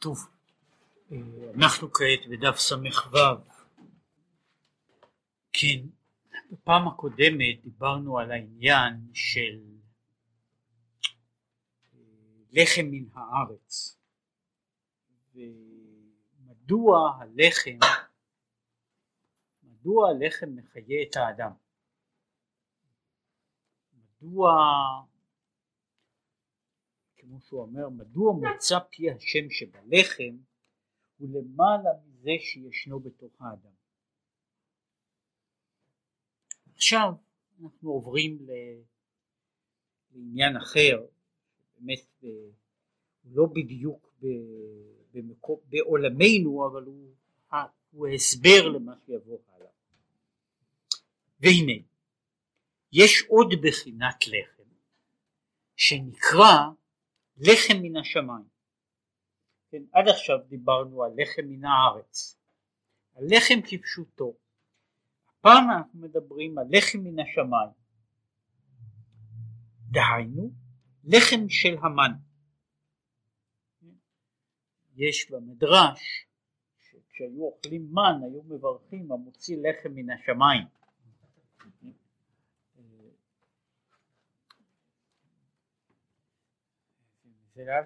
טוב, אה, אנחנו כעת בדף ס"ו. כן, בפעם הקודמת דיברנו על העניין של אה, לחם מן הארץ. ומדוע הלחם מדוע הלחם מחיה את האדם? מדוע כמו שהוא אומר, מדוע מוצא פי השם שבלחם הוא למעלה מזה שישנו בתוך האדם. עכשיו אנחנו עוברים לעניין אחר, באמת אה, לא בדיוק במקום, בעולמנו, אבל הוא, הוא הסבר למה שיבוא הלאה. והנה, יש עוד בחינת לחם שנקרא לחם מן השמיים. כן, עד עכשיו דיברנו על לחם מן הארץ, על לחם כפשוטו. הפעם אנחנו מדברים על לחם מן השמיים. דהיינו, לחם של המן. יש במדרש שכשהיו אוכלים מן היו מברכים המוציא לחם מן השמיים.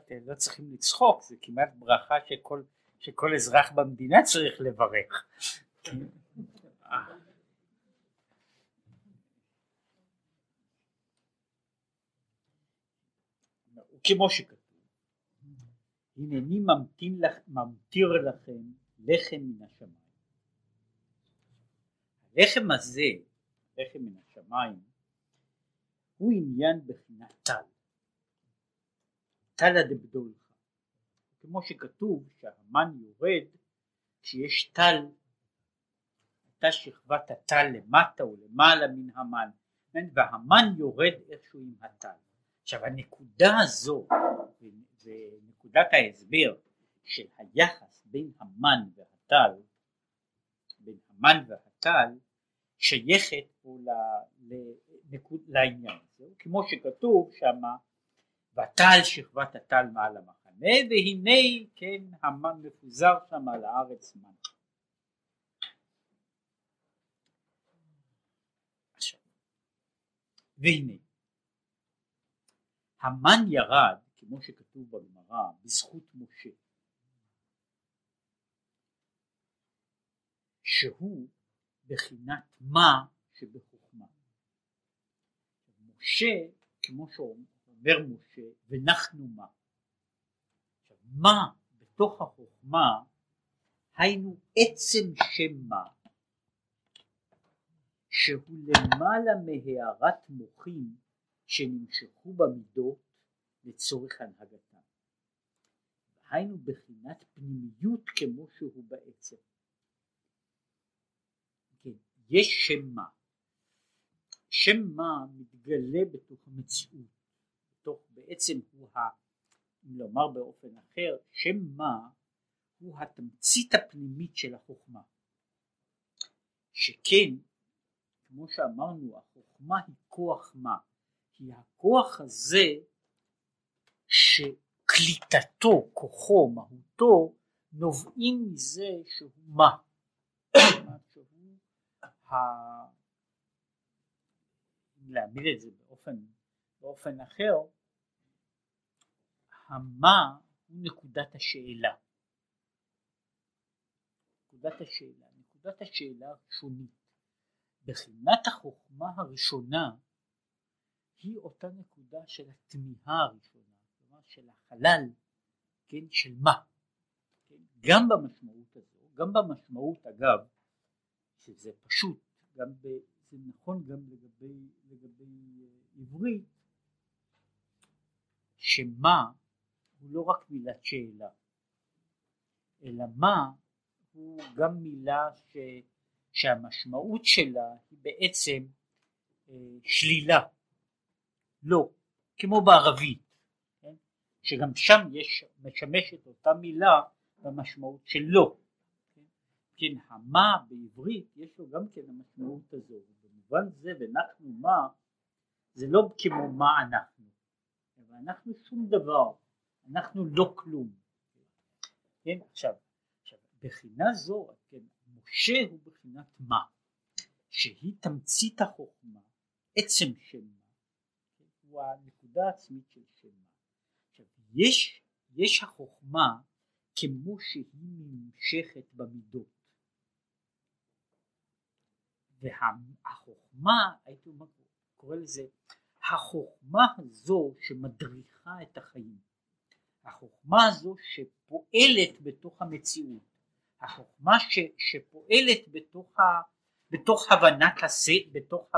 זה לא, צריכים לצחוק, זה כמעט ברכה שכל, שכל אזרח במדינה צריך לברך. כמו שכתוב, הנני ממתין לך, ממטיר לכם לחם מן השמיים. הלחם הזה, לחם מן השמיים, הוא עניין בחינת טל. תלא דבדולך. כמו שכתוב שהמן יורד כשיש טל, הייתה שכבת הטל למטה ולמעלה מן המן, כן? והמן יורד איכשהו עם הטל. עכשיו הנקודה הזו ונקודת ההסבר של היחס בין המן והטל, בין המן והטל, שייכת פה לעניין הזה, כמו שכתוב שמה וטל שכבת הטל מעל המחנה והנה כן המן מפוזר שם על הארץ מן. והנה המן ירד כמו שכתוב בגמרא בזכות משה שהוא בחינת מה שבחוכמה. משה כמו שאומר אומר משה ונחנו מה. מה בתוך החוכמה היינו עצם שם מה שהוא למעלה מהארת מוחים שנמשכו במידות לצורך הנהגתם. היינו בחינת פנימיות כמו שהוא בעצם. כן, יש שם מה. שם מה מתגלה בתוך המציאות. בתוך בעצם הוא, ה, אם לומר באופן אחר, שם מה הוא התמצית הפנימית של החוכמה. שכן, כמו שאמרנו, החוכמה היא כוח מה? היא הכוח הזה שקליטתו, כוחו, מהותו, נובעים מזה שהוא מה? שהוא ה... להעמיד את זה באופן, באופן אחר, המה הוא נקודת השאלה. נקודת השאלה, נקודת השאלה הראשונית. בחינת החוכמה הראשונה היא אותה נקודה של התמיהה הראשונה, כלומר של החלל, כן, של מה. כן, גם במשמעות הזו, גם במשמעות אגב, שזה פשוט, גם ב, זה נכון גם לגבי, לגבי אה, עברית, שמה הוא לא רק מילת שאלה, אלא מה הוא גם מילה ש, שהמשמעות שלה היא בעצם אה, שלילה, לא, כמו בערבית, כן? שגם שם יש, משמשת אותה מילה במשמעות של לא, כן, כן המה בעברית יש לו גם כן המשמעות הזו, במובן זה ואנחנו מה זה לא כמו מה אנחנו, אבל אנחנו שום דבר, אנחנו לא כלום. כן, עכשיו, עכשיו בחינה זו, כן, משה הוא בחינת מה, שהיא תמצית החוכמה, עצם שם מה, כן, הוא הנקודה העצמית של שם מה. עכשיו, יש, יש החוכמה כמו שהיא נמשכת במידות. והחוכמה, הייתי אומר, קורא לזה, החוכמה הזו שמדריכה את החיים, החוכמה הזו שפועלת בתוך המציאות, החוכמה ש, שפועלת בתוך, ה, בתוך הבנת הסט, בתוך,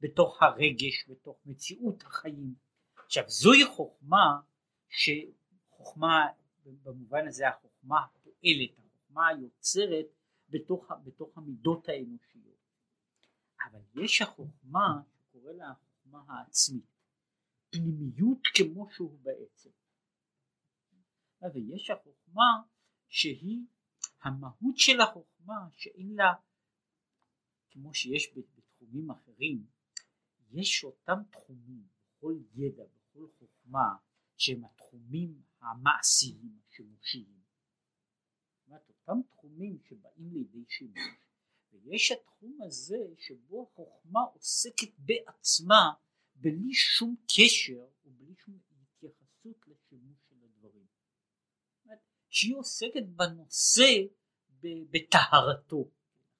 בתוך הרגש, בתוך מציאות החיים. עכשיו זוהי חוכמה שחוכמה במובן הזה החוכמה הפועלת, החוכמה היוצרת בתוך, בתוך המידות האנושיות. אבל יש החוכמה, שקורא לה החוכמה העצמית, פנימיות כמו שהוא בעצם. ויש החוכמה שהיא המהות של החוכמה שאין לה, כמו שיש בתחומים אחרים, יש אותם תחומים בכל ידע, בכל חוכמה, שהם התחומים המעשיים, השימושיים. זאת אומרת, אותם תחומים שבאים לידי שימוש, ויש התחום הזה שבו החוכמה עוסקת בעצמה בלי שום קשר ובלי שום התייחסות לשימוש של הדברים. שהיא עוסקת בנושא בטהרתו.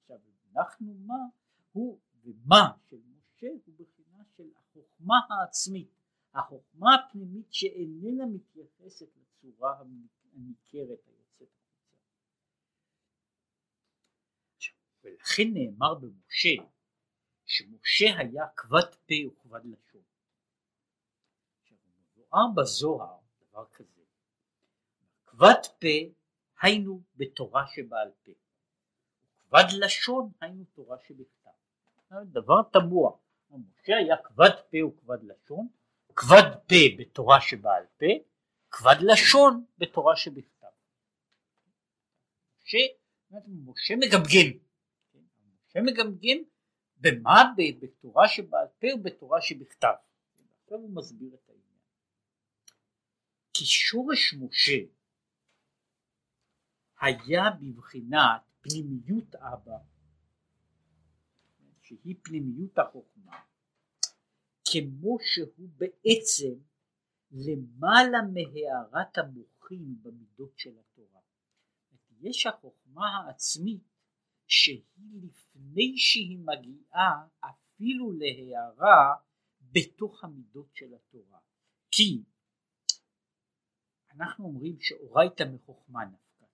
עכשיו, אנחנו מה הוא ומה של משה הוא בחינה של החוכמה העצמית. החוכמה הפנימית שאיננה מתייחסת לצורה הניכרת היוצאת החוצה. ולכן נאמר במשה שמשה היה כבד פה וכבד לשון. עכשיו מבואר בזוהר דבר כזה, כבד פה היינו בתורה שבעל פה, וכבד לשון היינו תורה שבכתב. דבר תמוה, משה היה כבד פה וכבד לשון, כבד פה בתורה שבעל פה, כבד לשון בתורה שבכתב. משה, משה מגמגם, משה מגמגם במה? בתורה שבעל פה ובתורה שבכתב. עכשיו הוא מסביר את העניין. כי שורש משה היה בבחינת פנימיות אבא, שהיא פנימיות החוכמה, כמו שהוא בעצם למעלה מהארת המוחים במידות של התורה. יש החוכמה העצמית שהיא לפני שהיא מגיעה אפילו להארה בתוך המידות של התורה. כי אנחנו אומרים שאורייתא מחוכמה נפקא.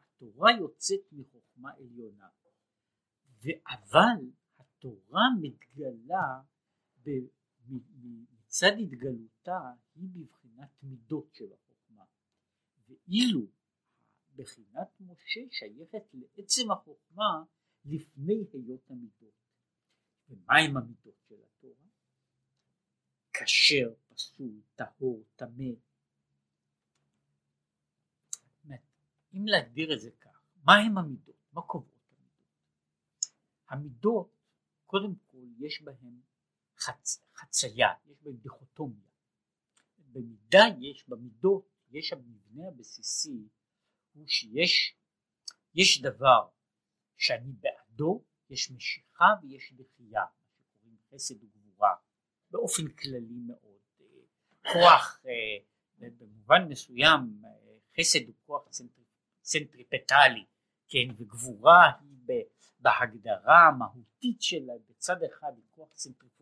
התורה יוצאת מחוכמה עליונה. אבל התורה מתגלה מצד התגלותה היא בבחינת מידות של החוכמה ואילו בחינת משה שייכת לעצם החוכמה לפני היות המידות ומהם המידות של התורה? כשר, פסול, טהור, טמא אם להגדיר את זה כך, מהם המידות? מה קובעות המידות? המידות קודם כל יש בהן חצ, חצייה, יש בהם דיכוטומיה. במידה יש, במידות, יש המבנה הבסיסי הוא שיש יש דבר שאני בעדו, יש משיכה ויש דחייה, מה שקוראים חסד וגבורה, באופן כללי מאוד. כוח, אה, במובן מסוים, אה, חסד הוא כוח צנטריפטלי, כן, וגבורה היא בהגדרה המהותית שלה, בצד אחד היא כוח צנטריפטלי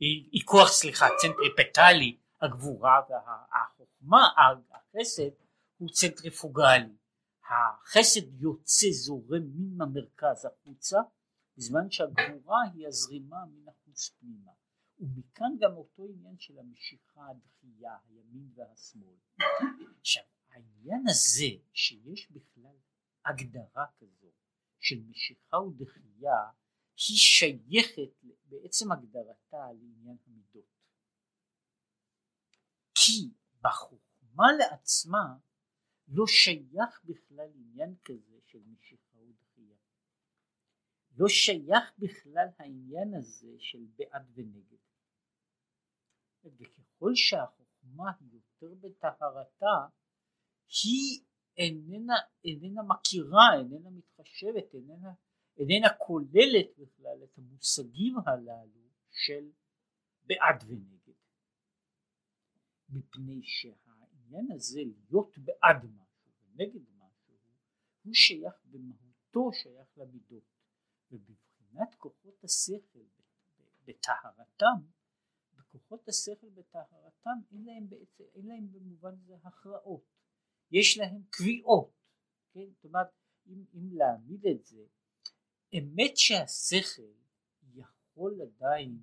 היא, היא כוח סליחה צנטריפטלי הגבורה והחוכמה החסד הוא צנטריפוגלי החסד יוצא זורם מן המרכז החוצה בזמן שהגבורה היא הזרימה מן החוץ פנימה ומכאן גם אותו עניין של המשיכה הדחייה הימין והשמאל עכשיו העניין הזה שיש בכלל הגדרה כזו של משיכה ודחייה היא שייכת בעצם הגדרתה לעניין המידות. כי בחוכמה לעצמה לא שייך בכלל עניין כזה של משיכה ודחייה. לא שייך בכלל העניין הזה של בעד ונגד. וככל שהחוכמה היא יותר בטהרתה, היא איננה, איננה מכירה, איננה מתחשבת, איננה, איננה כוללת בכלל את המושגים הללו של בעד ונגד. מפני שהעניין הזה להיות בעד משהו ונגד משהו הוא שייך במהותו שייך למידות. ובבחינת כוחות השכל בטהרתם בכוחות השכל בטהרתם אין להם בעצם אין להם במובן זה הכרעות. יש להם קביעות כן? אומרת אם, אם להעמיד את זה אמת שהשכל יכול עדיין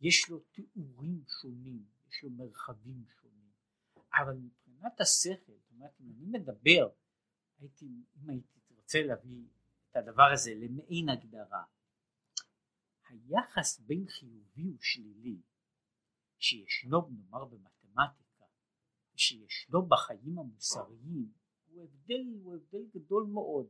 יש לו תיאורים שונים יש לו מרחבים שונים. אבל מבחינת השכל זאת אומרת אם אני מדבר הייתי אם הייתי רוצה להביא את הדבר הזה למעין הגדרה היחס בין חיובי ושלילי שישנו נאמר במתמטיקה שישנו בחיים המוסריים הוא הבדל, הוא הבדל גדול מאוד.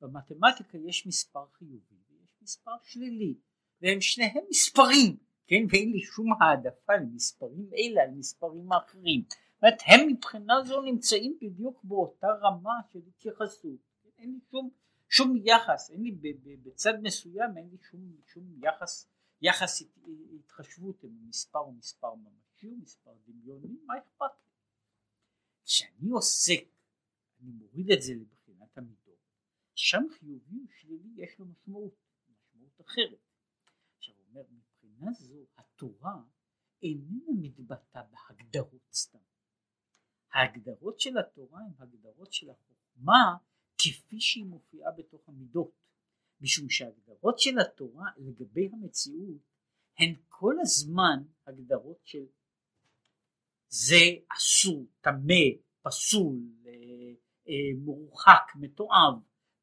במתמטיקה יש מספר חיובי ויש מספר שלילי והם שניהם מספרים כן? ואין לי שום העדפה למספרים אלה על מספרים אחרים אומרת הם מבחינה זו נמצאים בדיוק באותה רמה של התייחסות אין לי שום שום יחס, אין לי בצד מסוים אין לי שום, שום יחס, יחס התחשבות אם מספר הוא מספר ממשי או דמיוני, מה אכפת לי? כשאני עוסק, אני מוריד את זה לבחינת המידות, שם חיובי ושלילי יש לו משמעות, משמעות אחרת. עכשיו אומר, מבחינה זו התורה איננה מתבטאה בהגדרות סתם. ההגדרות של התורה הן הגדרות של החוכמה כפי שהיא מופיעה בתוך המידות משום שההגדרות של התורה לגבי המציאות הן כל הזמן הגדרות של זה אסור, טמא, פסול, אה, אה, מורחק, מתועב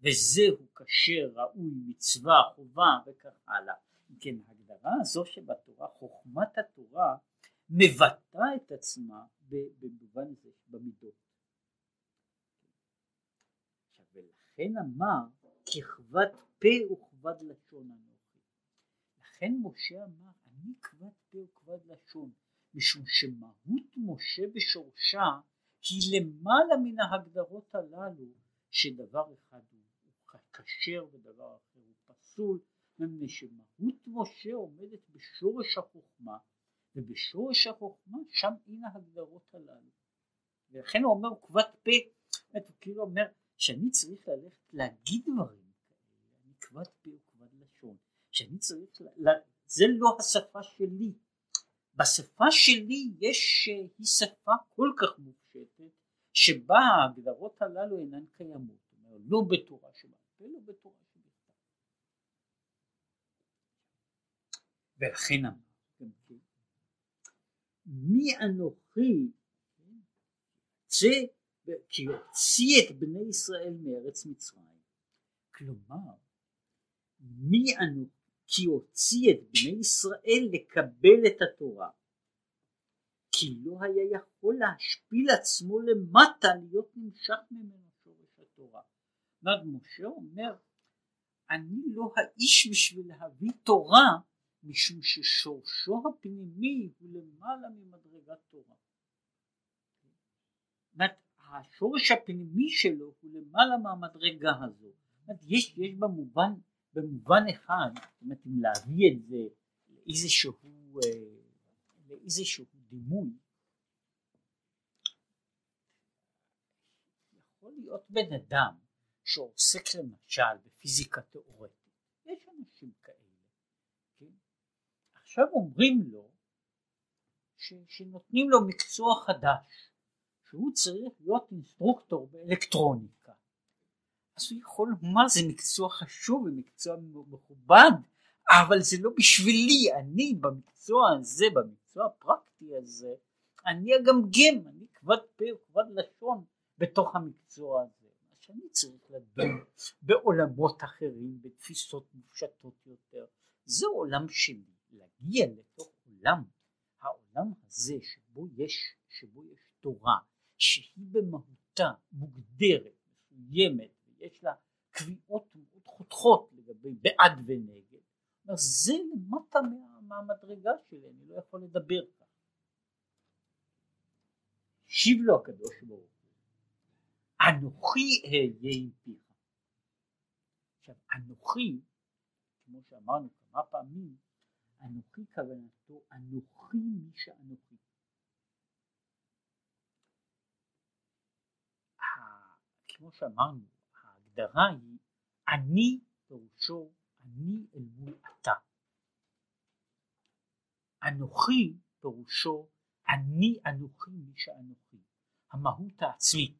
וזהו כשר, ראוי, מצווה, חובה וכך הלאה. כן, ההגדרה הזו שבתורה, חוכמת התורה מבטאה את עצמה במובן זה במידות. לכן אמר ככבת פה וכבד לשון אנוכי. לכן משה אמר אני כבד פה וכבד לשון משום שמהות משה ושורשה היא למעלה מן ההגדרות הללו שדבר אחד הוא כשר ודבר אחר הוא פסול מפני שמהות משה עומדת בשורש החוכמה ובשורש החוכמה שם הנה ההגדרות הללו. ולכן הוא אומר כבד פה הוא כאילו אומר שאני צריך ללכת להגיד דברים כאלה, אני כבד פה וכבד לשון, שאני צריך, ל... זה לא השפה שלי, בשפה שלי יש, היא שפה כל כך מופשטת, שבה ההגדרות הללו אינן קיימות, לא בתורה שבעל לא בתורה שבכתב. ולכן אמר, מי אנוכי, זה כי הוציא את בני ישראל מארץ מצרים. כלומר, מי אנו כי הוציא את בני ישראל לקבל את התורה? כי לא היה יכול להשפיל עצמו למטה להיות נמשך ממנו שורש התורה. זאת משה אומר אני לא האיש בשביל להביא תורה משום ששורשו הפנימי הוא למעלה ממדרגת תורה. זאת השורש הפנימי שלו הוא למעלה מהמדרגה הזו. יש, יש במובן, במובן אחד, זאת אומרת אם להביא את זה לאיזשהו, אה, לאיזשהו דימוי, יכול להיות בן אדם שעוסק למשל בפיזיקה תאורטית, יש אנשים כאלה, כן? עכשיו אומרים לו ש, שנותנים לו מקצוע חדש שהוא צריך להיות אינסטרוקטור באלקטרוניקה. אז הוא יכול לומר זה מקצוע חשוב ומקצוע מכובד אבל זה לא בשבילי. אני במקצוע הזה במקצוע הפרקטי הזה אני אגמגם אני כבד פה וכבד לשון בתוך המקצוע הזה. מה שאני צריך לדון בעולמות אחרים בתפיסות מופשטות יותר זה עולם שלי להגיע לתוך עולם העולם הזה שבו יש שבו יש תורה שהיא במהותה מוגדרת, מסוימת, ויש לה קביעות מאוד חותכות לגבי בעד ונגד, זה למטה מה, מהמדרגה שלי, אני לא יכול לדבר ככה. השיב לו הקדוש ברוך הוא, אנוכי אהיה עם פיך. עכשיו אנוכי, כמו שאמרנו כמה פעמים, אנוכי כוונתו אנוכי מי שאנוכי. כמו שאמרנו, ההגדרה היא אני פירושו אני אל מול אתה. אנוכי פירושו אני אנוכי מי שאנוכי, המהות העצמית.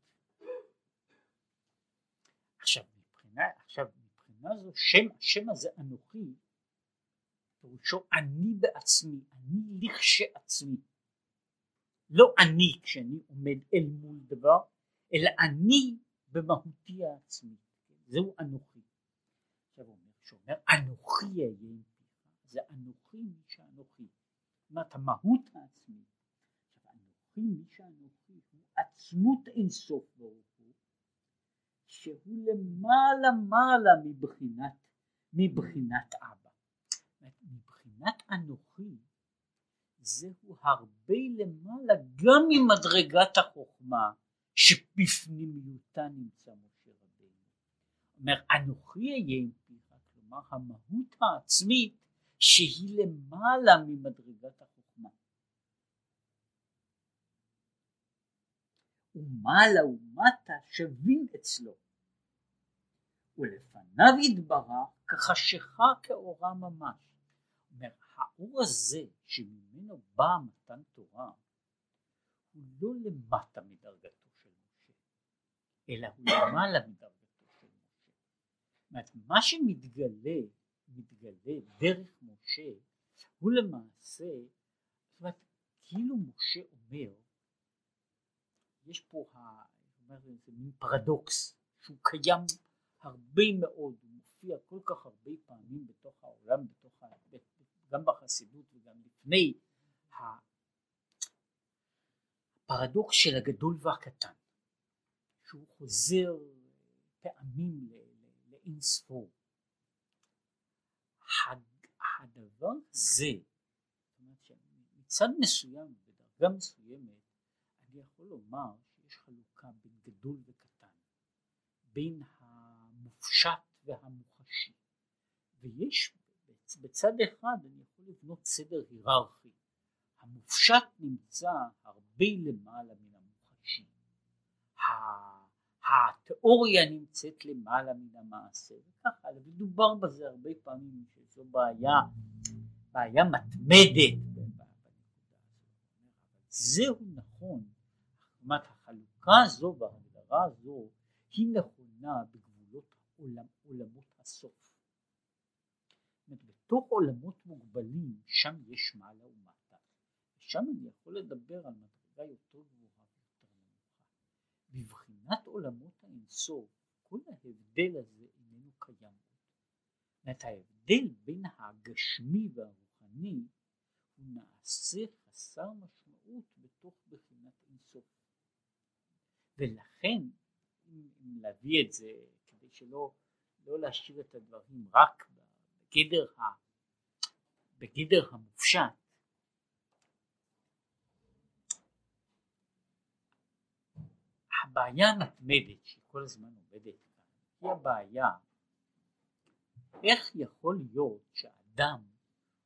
עכשיו מבחינה, עכשיו מבחינה זו שם, השם הזה אנוכי פירושו אני בעצמי, אני לכשעצמי. לא אני כשאני עומד אל מול דבר, אלא אני במהותי העצמית. זהו אנוכי. עכשיו הוא אומר, שאומר אנוכי אהיה זה אנוכי מי שאנוכי. זאת אומרת המהות העצמית. אנוכי מי שאנוכי הוא עצמות אינסוף ברוך הוא, שהוא למעלה מעלה מבחינת, מבחינת אבא. מבחינת אנוכי זהו הרבה למעלה גם ממדרגת החוכמה שבפנימיותה נמצא משה רבינו. אומר אנוכי אהיה עם פיך, כלומר המהות העצמית שהיא למעלה ממדרגת החוכמה. ומעלה ומטה שווים אצלו. ולפניו יתברך כחשיכה כאורה ממש. האור הזה שממנו בא מתן תורה הוא לא למטה מדרגתו של משה אלא הוא למעלה מדרגתו של משה. אומרת, מה שמתגלה מתגלה דרך משה הוא למעשה זאת אומרת כאילו משה אומר יש פה מין פרדוקס שהוא קיים הרבה מאוד, הוא מופיע כל כך הרבה פעמים בתוך העולם, בתוך. גם בחסידות וגם לפני הפרדוקס של הגדול והקטן שהוא חוזר פעמים לאין ספור הדבר הזה מצד מסוים בדרגה מסוימת אני יכול לומר שיש חלוקה בין גדול וקטן בין המופשט והמוחשי. ויש בצד אחד אני יכול לבנות סדר היררכי. המופשט נמצא הרבה למעלה מן המוחשי. התיאוריה נמצאת למעלה מן המעשה וככה ודובר בזה הרבה פעמים שזו בעיה בעיה מתמדת זהו נכון אומרת החלוקה הזו וההגדרה הזו היא נכונה בגבולות עולמ, עולמות הסוף בתוך עולמות מוגבלים שם יש מעלה ומטה. ושם אני יכול לדבר על מדרגה יותר גבוהה ויותר נמוכה. בבחינת עולמות האינסוף כל ההבדל הזה איננו קיים זאת ההבדל בין הגשמי והרוחני הוא נעשה חסר משמעות בתוך בחינת אינסוף. ולכן אם להביא את זה כדי שלא לא להשאיר את הדברים רק בגדר, ה, בגדר המופשט. הבעיה המתמדת שכל הזמן עובדת כאן היא הבעיה איך יכול להיות שאדם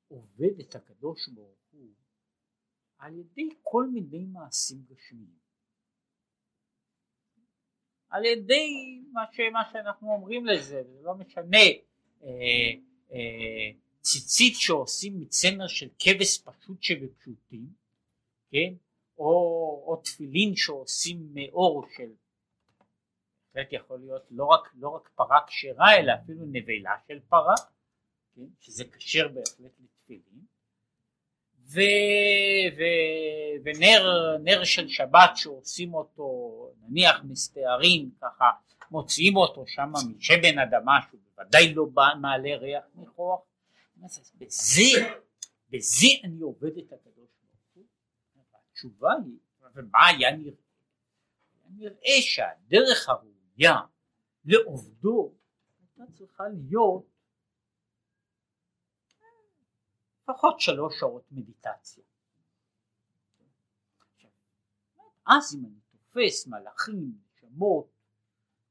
עובד את הקדוש ברוך הוא על ידי כל מיני מעשים גשמיים? על ידי מה, ש, מה שאנחנו אומרים לזה, זה לא משנה, אה, ציצית שעושים מצמר של כבש פשוט שבפשוטים, כן, או, או תפילין שעושים מאור של, בהחלט יכול להיות לא רק, לא רק פרה כשרה אלא אפילו נבלה של פרה, כן, שזה כשר בהחלט לתפילין, ו, ו, ונר נר של שבת שעושים אותו נניח מסתערים ככה מוציאים אותו שם משבן אדמה שהוא בוודאי לא מעלה ריח ניחוח בזה בזה אני עובד את הקדוש ברוך הוא? התשובה היא ומה היה נראה? נראה שהדרך הראויה לעובדו הייתה צריכה להיות לפחות שלוש שעות מדיטציה. אז אם אני תופס מלאכים, נשמות,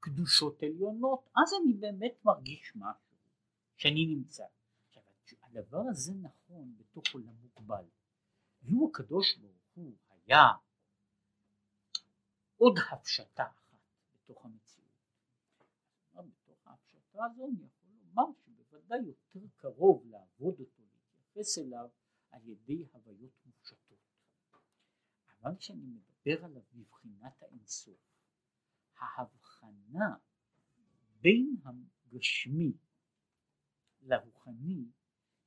קדושות עליונות, אז אני באמת מרגיש משהו, שאני נמצא. עכשיו, הדבר הזה נכון בתוך עולם מוגבל. לו הקדוש ברוך הוא היה עוד הפשטה אחת בתוך המציאות. בתוך ההפשטה הזו אני יכול לומר שבוודאי יותר קרוב לעבוד אותו, להתייחס אליו על ידי הוויות מופשטות. אבל כשאני מדבר עליו מבחינת האינסוף, ההבחנה בין הגשמי לרוחני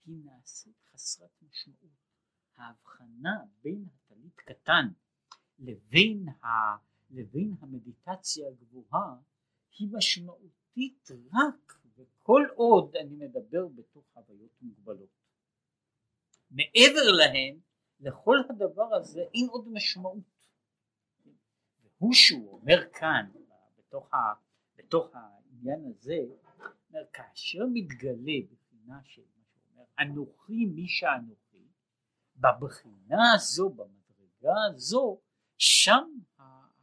היא נעשית חסרת משמעות. ההבחנה בין הטלית קטן לבין, ה, לבין המדיטציה הגבוהה היא משמעותית רק וכל עוד אני מדבר בתוך חוויות מוגבלות. מעבר להן, לכל הדבר הזה אין עוד משמעות. והוא שהוא אומר כאן, בתוך, ה, בתוך העניין הזה, אומר, כאשר מתגלה בחינה של מה שאומר, אנוכי מי שאנוכי, בבחינה הזו, במדרגה הזו, שם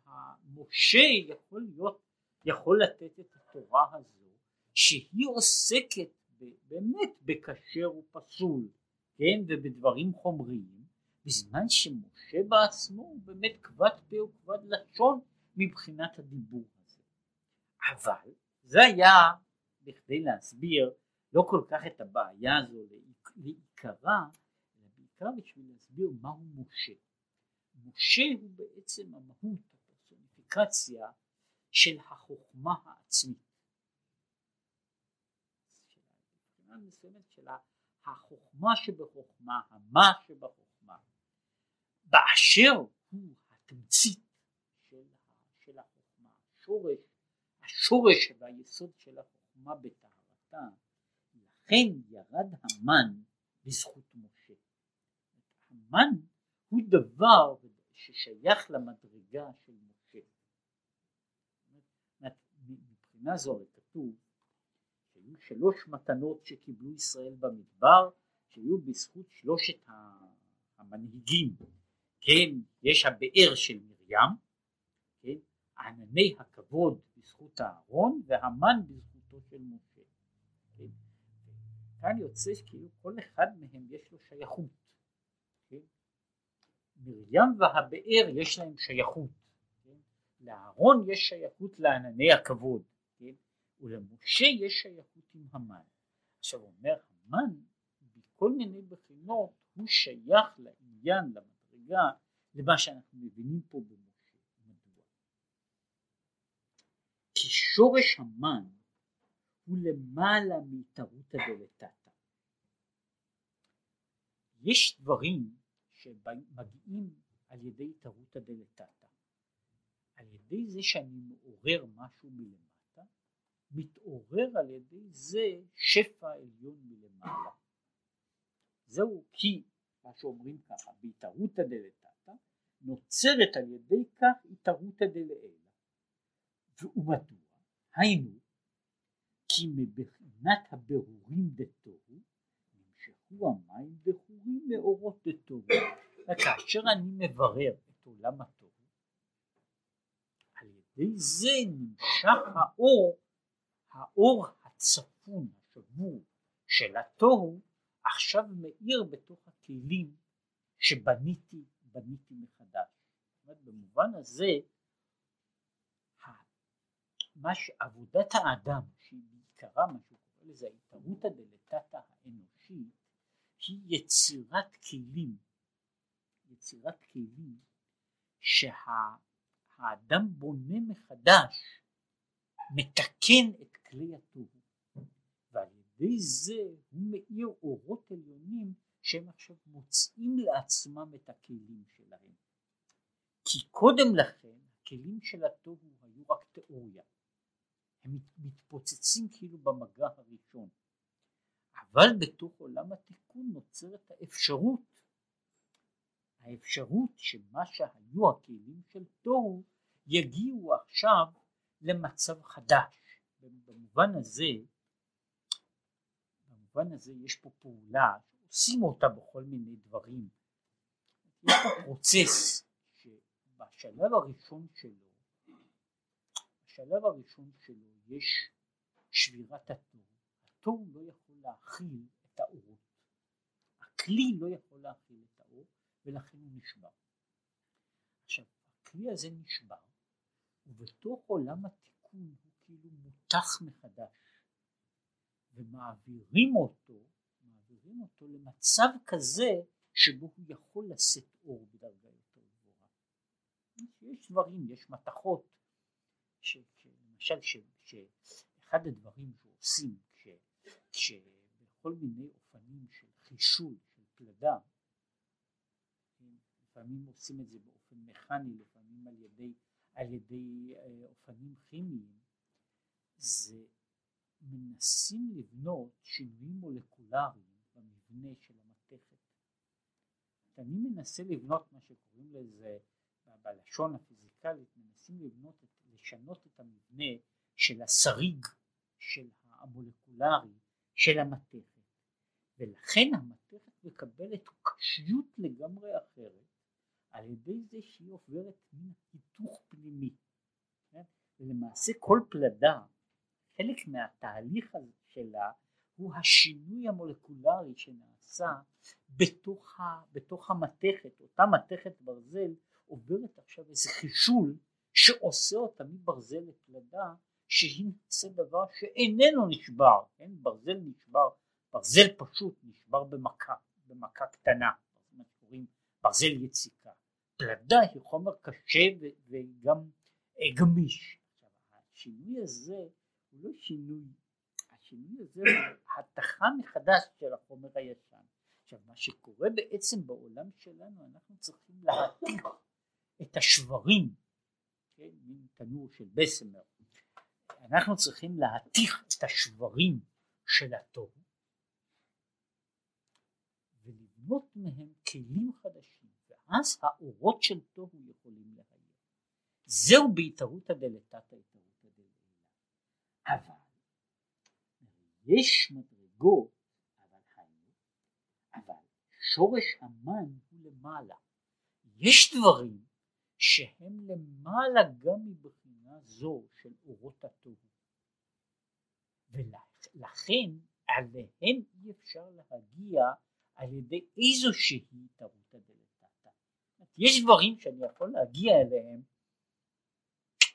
המשה יכול להיות, יכול לתת את התורה הזו, שהיא עוסקת באמת בכשר ופסול, כן, ובדברים חומריים, בזמן שמשה בעצמו הוא באמת כבד פה וכבד לשון מבחינת הדיבור. אבל זה היה בכדי להסביר לא כל כך את הבעיה הזו לעיקרה, אלא בעיקר בשביל להסביר מהו משה. משה הוא בעצם המהות, הפרסוניפיקציה של החוכמה העצמית. של החוכמה שבחוכמה, המה שבחוכמה, באשר הוא התמצית של, של החוכמה, השורש, השורש והיסוד של החוכמה בטהרתה, לכן ירד המן בזכות משה. המן הוא דבר ששייך למדרגה של משה. מבחינה זו כתוב שהיו שלוש מתנות שקיבלו ישראל במדבר שהיו בזכות שלושת המנהיגים, כן, יש הבאר של מרים, כן, ענני הכבוד בזכות אהרון והמן בזכותו של משה. כן. כאן יוצא שכאילו כל אחד מהם יש לו שייכות. כן. מרים והבאר יש להם שייכות. כן. לאהרון יש שייכות לענני הכבוד. כן. ולמשה יש שייכות עם המן. עכשיו אומר המן בכל מיני בחינות הוא שייך לעניין, למדרגה, למה שאנחנו מבינים פה במשה. מדוע? כי שורש המן הוא למעלה מתרותא דלתתא. יש דברים שמגיעים על ידי תרותא דלתתא. על ידי זה שאני מעורר משהו מלמעלה מתעורר על ידי זה שפע עליון מלמעלה. זהו כי, מה שאומרים ככה, בהתערותא דלתתא, נוצרת על ידי כך התערותא דלעילא. ומדוע? היינו, כי מבחינת הברורים דתוהו, נמשכו המים בחורים מאורות דתוהו. וכאשר אני מברר את עולם התוהו, על ידי זה נמשך האור האור הצפון, השבור של התוהו, עכשיו מאיר בתוך הכלים שבניתי, בניתי מחדש. זאת אומרת, במובן הזה, מה שעבודת האדם, שהיא בעיקרה מה שהוא קורא לזה ההתערותא דלתתא האנושית, היא יצירת כלים, יצירת כלים שהאדם בונה מחדש, מתקן את כלי התוהו ועל ידי זה הוא מאיר אורות עליונים שהם עכשיו מוצאים לעצמם את הכלים שלהם. כי קודם לכן הכלים של התוהו היו רק תיאוריה הם מתפוצצים כאילו במגע הראשון אבל בתוך עולם התיקון נוצרת האפשרות האפשרות שמה שהיו הכלים של תוהו יגיעו עכשיו למצב חדש במובן הזה, במובן הזה יש פה פעולה שעושים אותה בכל מיני דברים. יש פה פרוצס שבשלב הראשון שלו, בשלב הראשון שלו יש שבירת התור, התור לא יכול להכיל את האורות, הכלי לא יכול להכיל את האור ולכן הוא נשבר. עכשיו הכלי הזה נשבר ובתוך עולם התיקון הוא כאילו מותח מחדש ומעבירים אותו, מעבירים אותו למצב כזה שבו הוא יכול לשאת אור בדרגה יותר גבוהה. יש דברים, יש מתכות, למשל שאחד הדברים שעושים כשבכל מיני אופנים של חישול של פלדה, לפעמים עושים את זה באופן מכני, לפעמים על ידי, על ידי אה, אופנים כימיים, זה מנסים לבנות שינויים מולקולריים במבנה של המתכת. אני מנסה לבנות מה שקוראים לזה בלשון הפיזיקלית, מנסים לבנות, לשנות את המבנה של השריג של המולקולרי של המתכת, ולכן המתכת מקבלת קשיות לגמרי אחרת על ידי זה שהיא עוברת מין היתוך פנימי. כן? ולמעשה כל פלדה חלק מהתהליך הזה שלה הוא השינוי המולקולרי שנעשה בתוך, ה, בתוך המתכת, אותה מתכת ברזל עוברת עכשיו איזה חישול שעושה אותה מברזל לפלדה שהיא נעשה דבר שאיננו נשבר, כן? ברזל נשבר, ברזל פשוט נשבר במכה, במכה קטנה, מה שקוראים ברזל יציקה, פלדה היא חומר קשה וגם גמיש, עכשיו השינוי הזה הוא לא שינוי, השינוי הזה הוא התכה מחדש של החומר הישן. עכשיו מה שקורה בעצם בעולם שלנו אנחנו צריכים להתיך את השברים, כן, מין תנור של בסמר, אנחנו צריכים להתיך את השברים של התוהו ולבנות מהם כלים חדשים ואז האורות של תוהו יכולים להעיר. זהו בהתערותא דלתתא התערותא דלעילא. אבל יש מדרגות, אבל אבל שורש המן הוא למעלה. יש דברים שהם למעלה גם מבחינה זו של אורות התוהו. ולכן עליהם אי אפשר להגיע על ידי איזושהי התערותא דלתתא. יש דברים שאני יכול להגיע אליהם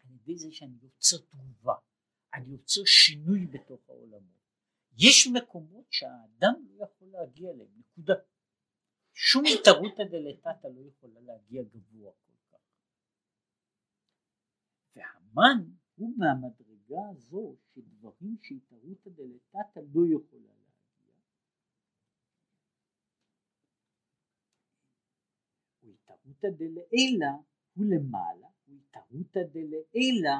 על ידי זה שאני יוצר תגובה, אני יוצר שינוי בתוך העולמות. יש מקומות שהאדם לא יכול להגיע אליהם, נקודה. שום התערותא דלתתא לא יכולה להגיע גבוה. והמן הוא מהמדרגה הזו שדברים שהתערותא דלתתא לא יכולה להגיע. והתערותא דלעילא הוא למעלה, והתערותא דלעילא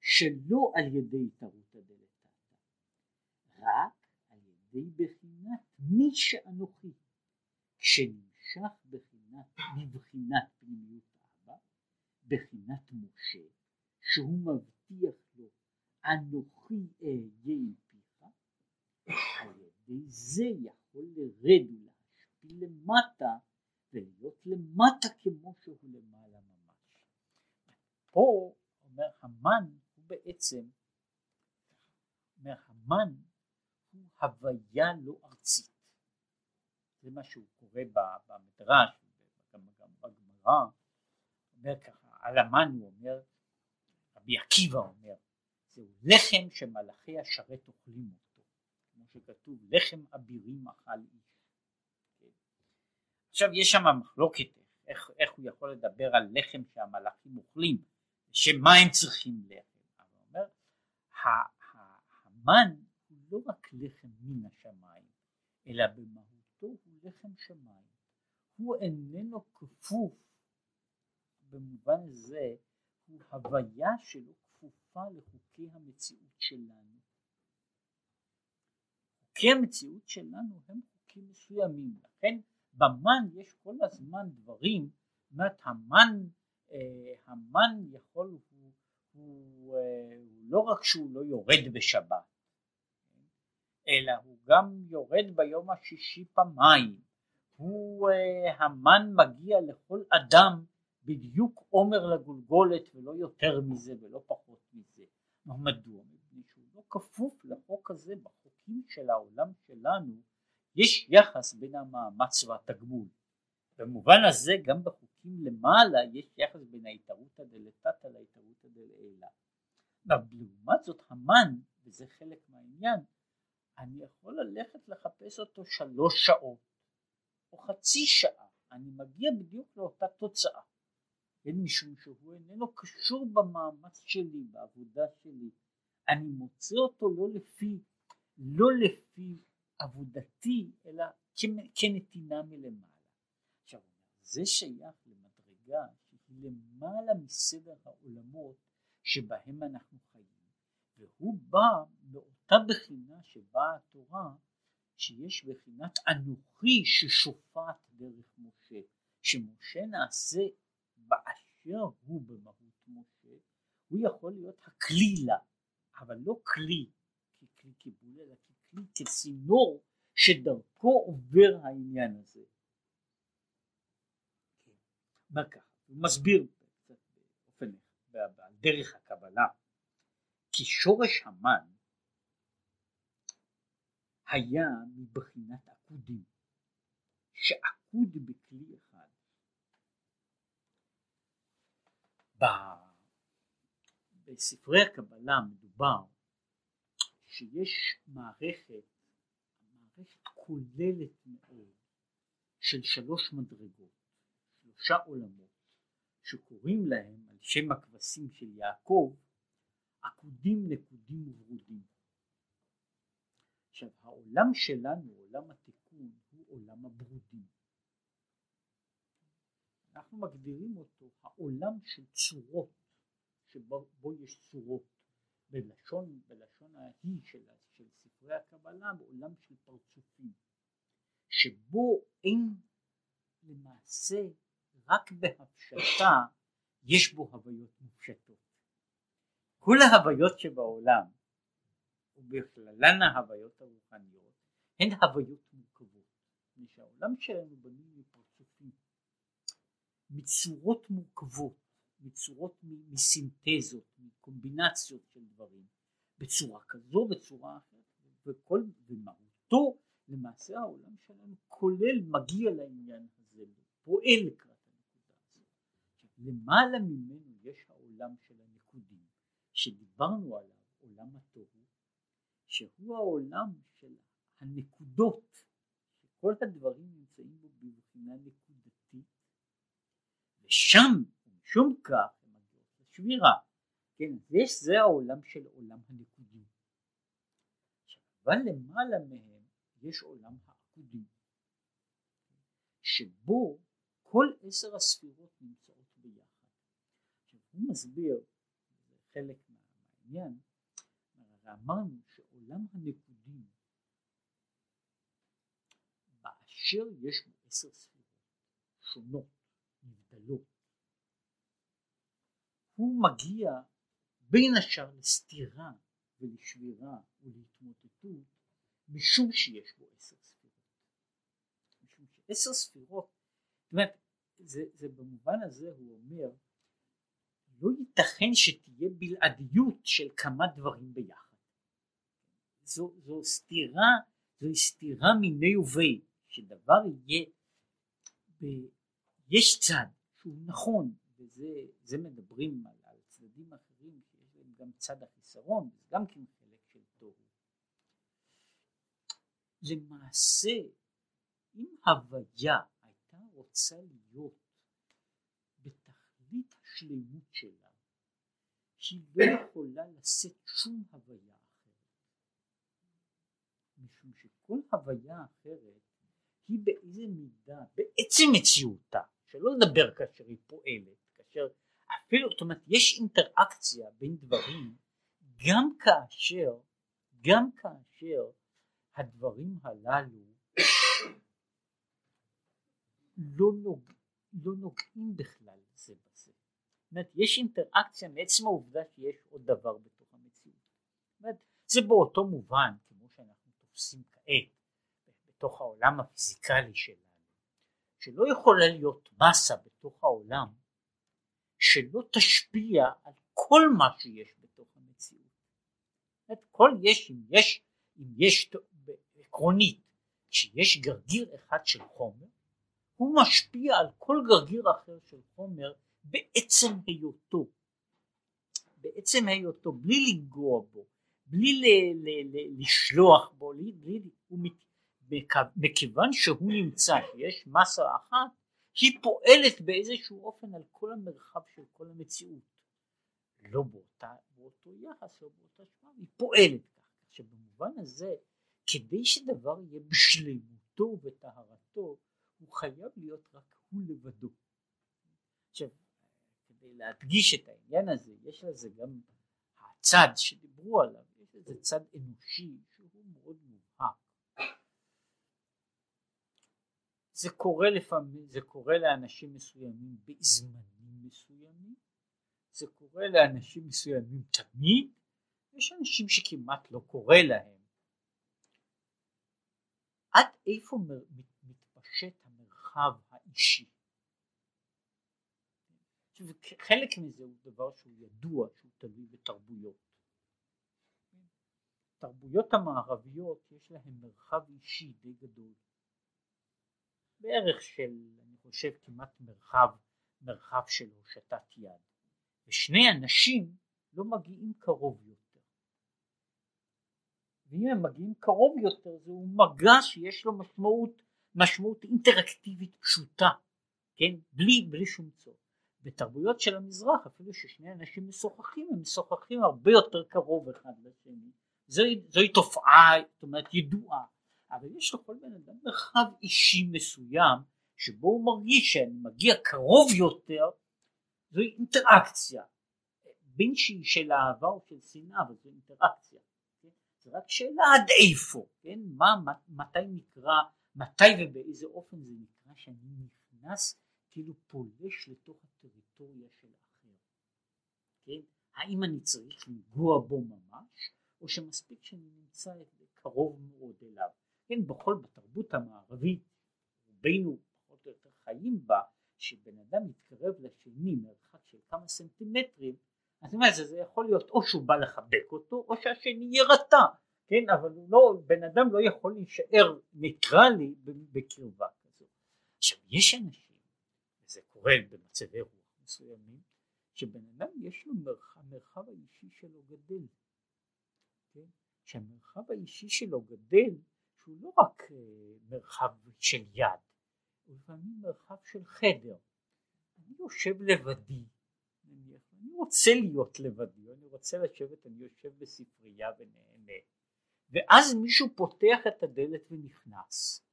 שלא על ידי התערותא דלתתא, רק על ידי בחינת מי שאנוכי, כשנמשך בחינת, בבחינת פנימיות אבא, בחינת משה, שהוא מבטיח לו אנוכי אהיה עם פיך, על ידי זה יכול לרד ולהשפיל למטה ולהיות למטה כמו שהוא למעלה ממש. פה אומר המן הוא בעצם, אומר המן הוא הוויה לא ארצית. זה מה שהוא קורא במדרש, גם בגמרא, אומר ככה, על המן הוא אומר, רבי עקיבא אומר, זהו לחם שמלאכי השרת אוכלים אותו, כמו שכתוב לחם אבירים אכל איש. כן? עכשיו יש שם מחלוקת איך, איך הוא יכול לדבר על לחם שהמלאכים אוכלים, שמה הם צריכים לחם, אבל הוא אומר המן הוא לא רק לחם מן השמיים, אלא במהותו הוא לחם שמיים, הוא איננו כפוף במובן זה הוא הוויה שלו כפופה לחוקי המציאות שלנו. חוקי המציאות שלנו הם חוקים מסוימים, לכן במן יש כל הזמן דברים, זאת אומרת המן, אה, המן יכול, הוא, הוא, אה, לא רק שהוא לא יורד בשבת, אלא הוא גם יורד ביום השישי פעמיים, הוא אה, המן מגיע לכל אדם בדיוק עומר לגולגולת ולא יותר מזה ולא פחות מזה. מדוע? מפני שהוא לא כפוף לחוק הזה, בחוקים של העולם שלנו יש יחס בין המאמץ והתגמול. במובן הזה גם בחוקים למעלה יש יחס בין ההתערותא דלתתא להתערותא דלעילא. לעומת זאת המן, וזה חלק מהעניין, אני יכול ללכת לחפש אותו שלוש שעות או חצי שעה, אני מגיע בדיוק לאותה תוצאה. כן, משום שהוא איננו קשור במאמץ שלי, בעבודה שלי. אני מוצא אותו לא לפי, לא לפי עבודתי, אלא כנתינה מלמעלה. עכשיו, זה שייך למדרגה שהיא למעלה מסדר העולמות שבהם אנחנו חיים, והוא בא מאותה בחינה שבאה התורה, שיש בחינת אנוכי ששופט דרך משה, שמשה נעשה באשר הוא במהות משה, הוא יכול להיות הכלי לה, אבל לא כלי ככלי קיבול, אלא ככלי כצינור שדרכו עובר העניין הזה. מה ככה? הוא מסביר באופן, על דרך הקבלה, כי שורש המן היה מבחינת עקודים, שעקוד בכלי אחד בספרי הקבלה מדובר שיש מערכת, מערכת כוללת מאוד של שלוש מדרגות, שלושה עולמות, שקוראים להם על שם הכבשים של יעקב עקודים, נקודים וברודים. עכשיו העולם שלנו, עולם התיקון, הוא עולם הברודים. אנחנו מגדירים אותו העולם של צורות, שבו יש צורות, בלשון, בלשון ההיא של, של ספרי הקבלה, בעולם של פרצופים, שבו אין למעשה רק בהפשטה יש בו הוויות מופשטות. כל ההוויות שבעולם, ובכללן ההוויות הרוחניות, הן הוויות מורכבות, מפני שהעולם שלנו בנוי מפרצופים. מצורות מורכבות, מצורות מסינתזות, מקומבינציות של דברים, בצורה כזו, בצורה אחרת, וכל, ומהותו, למעשה העולם שלנו כולל, מגיע לעניין הזה, פועל לקראת הנקודה הזאת. למעלה ממנו יש העולם של הנקודים, שדיברנו עליו, עולם התוהו, שהוא העולם של הנקודות, שכל הדברים נמצאים בו בבחינה נקודתית, ושם, משום כך, הם מגיעות לשבירה. כן, זה, זה העולם של עולם הנקודים. אבל למעלה מהם יש עולם העקודים, שבו כל עשר הספירות נמצאות ביחד. עכשיו הוא מסביר, חלק מהעניין, אמרנו שעולם הנקודים באשר יש בו עשר ספירות שונות, נבדלות, הוא מגיע בין השאר לסתירה ולשבירה ולהתמוטטות משום שיש בו עשר ספירות. משום שעשר ספירות, זאת אומרת, זה, זה במובן הזה הוא אומר, לא ייתכן שתהיה בלעדיות של כמה דברים ביחד. זו, זו סתירה, זו סתירה מיני ובי, שדבר יהיה, ב, יש צד שהוא נכון, וזה מדברים על, על צדדים אחרים שיש להם גם צד החיסרון, זה גם כן חלק של תוהו. למעשה, אם הוויה הייתה רוצה להיות בתכלית השלמות שלה, היא לא יכולה לשאת שום הוויה אחרת. משום שכל הוויה אחרת היא באיזה מידה, בעצם מציאותה, שלא לדבר כאשר היא פועלת, כאשר אפילו, זאת אומרת, יש אינטראקציה בין דברים גם כאשר, גם כאשר הדברים הללו לא, נוג, לא נוגעים בכלל זה בזה. זאת אומרת, יש אינטראקציה מעצם העובדה שיש עוד דבר בתוך המציאות. זאת אומרת, זה באותו מובן, כמו שאנחנו תופסים כעת, בתוך העולם הפיזיקלי שלנו, שלא יכולה להיות מסה בתוך העולם שלא תשפיע על כל מה שיש בתוך המציאות. כל יש אם יש אם יש עקרונית כשיש גרגיר אחד של חומר הוא משפיע על כל גרגיר אחר של חומר בעצם היותו בעצם היותו בלי לנגוע בו בלי ל, ל, ל, לשלוח בו בלי, בלי, הוא מכיוון שהוא נמצא שיש מסה אחת היא פועלת באיזשהו אופן על כל המרחב של כל המציאות. לא באותה, באותו יחס או באותה שמה היא פועלת כך. שבמובן הזה כדי שדבר יהיה בשלמותו ובטהרתו הוא חייב להיות רק הוא לבדו. עכשיו כדי להדגיש את העניין הזה יש לזה גם הצד שדיברו עליו יש לזה צד אנושי שהוא מאוד זה קורה לפעמים, זה קורה לאנשים מסוימים בזמנים מסוימים, זה קורה לאנשים מסוימים תמיד, יש אנשים שכמעט לא קורה להם. עד איפה מתפשט המרחב האישי? חלק מזה הוא דבר שהוא ידוע שהוא תלוי בתרבויות. תרבויות המערביות יש להן מרחב אישי די גדול. בערך של אני חושב כמעט מרחב מרחב של הושטת יד. ושני אנשים לא מגיעים קרוב יותר. ואם הם מגיעים קרוב יותר זהו מגע שיש לו משמעות משמעות אינטראקטיבית פשוטה כן? בלי בלי שום צורך. בתרבויות של המזרח אפילו ששני אנשים משוחחים הם משוחחים הרבה יותר קרוב אחד לשני. זוהי, זוהי תופעה זאת אומרת ידועה אבל יש לכל בן אדם מרחב אישי מסוים שבו הוא מרגיש שאני מגיע קרוב יותר זו אינטראקציה. בין שהיא של אהבה או של שנאה אבל זו אינטראקציה כן? זה רק שאלה עד איפה כן? מה מתי נקרא מתי ובאיזה אופן זה נקרא שאני נכנס כאילו פולש לתוך הטריטוריה של האחר כן? האם אני צריך לנגוע בו ממש או שמספיק שאני נמצא קרוב מאוד אליו כן בכל בתרבות המערבית רובנו פחות או יותר חיים בה שבן אדם מתקרב לשני מרחק של כמה סנטימטרים אז אומרת זה, זה יכול להיות או שהוא בא לחבק אותו או שהשני יירתע כן אבל לא בן אדם לא יכול להישאר ניטרלי בקרבה כזו עכשיו יש אנשים וזה קורה במצבי רוח מסוימים שבן אדם יש לו מרחב, המרחב האישי שלו גדל כן? שהמרחב האישי שלו גדל שהוא לא רק אה, מרחב של יד, הוא לפעמים מרחב של חדר. אני יושב לבדי, אני רוצה להיות לבדי, אני רוצה לשבת, אני יושב בספרייה ונהנה, ואז מישהו פותח את הדלת ונכנס.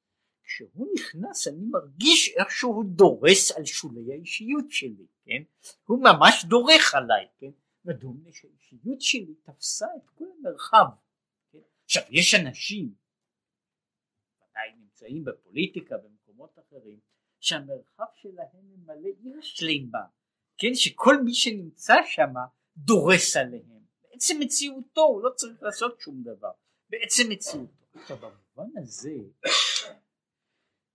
כשהוא נכנס אני מרגיש איך שהוא דורס על שולי האישיות שלי, כן? הוא ממש דורך עליי, כן? מדוע שהאישיות שלי תפסה את כל המרחב. כן? עכשיו יש אנשים ודאי נמצאים בפוליטיקה במקומות אחרים שהמרחב שלהם ממלא עיר שלמה. כן שכל מי שנמצא שם דורס עליהם. בעצם מציאותו הוא לא צריך לעשות שום דבר. בעצם מציאותו. עכשיו במובן הזה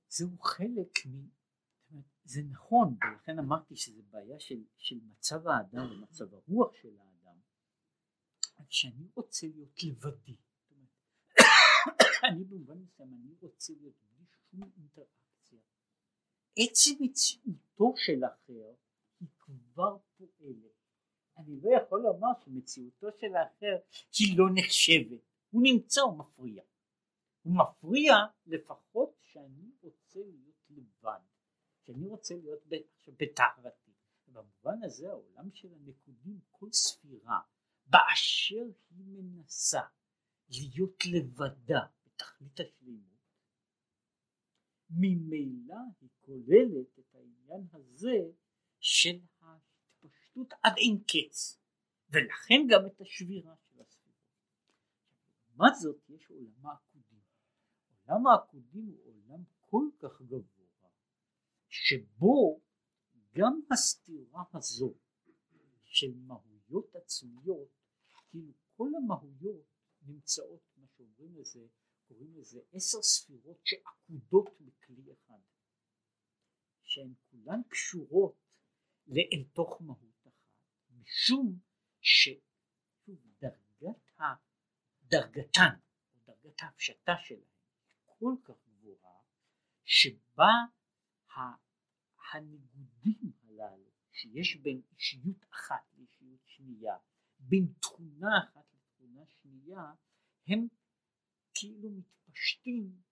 זהו חלק מ... זה נכון ולכן אמרתי שזה בעיה של, של מצב האדם ומצב הרוח של האדם. שאני רוצה להיות לבדי אני במובן מסוים אני רוצה להיות בלי שום אינטראקציה. עצם מציאותו של אחר היא כבר פועלת. אני לא יכול לומר שמציאותו של האחר היא לא נחשבת. הוא נמצא הוא מפריע. הוא מפריע לפחות שאני רוצה להיות לבד. שאני רוצה להיות בטהרתי. במובן הזה העולם של הנקודים כל ספירה באשר היא מנסה להיות לבדה בתכלית השלימות, ממילא היא כוללת את העניין הזה של ההתפשטות עד אין קץ, ולכן גם את השבירה של הספירות. לעומת זאת יש עולם העקודים. עולם העקודים הוא עולם כל כך גבוה, שבו גם הסתירה הזו של מהויות עצמיות, כאילו כל המהויות נמצאות, מה שאומרים לזה, קוראים לזה עשר ספירות שעקודות בכלי אחד, שהן כולן קשורות לאל תוך מהות אחת, משום שדרגת דרגתן, או דרגת ההפשטה שלהן, כל כך גבוהה, שבה הניגודים הללו שיש בין אישיות אחת לאישיות שנייה, בין תכונה אחת לתכונה שנייה, הם כאילו מתפשטים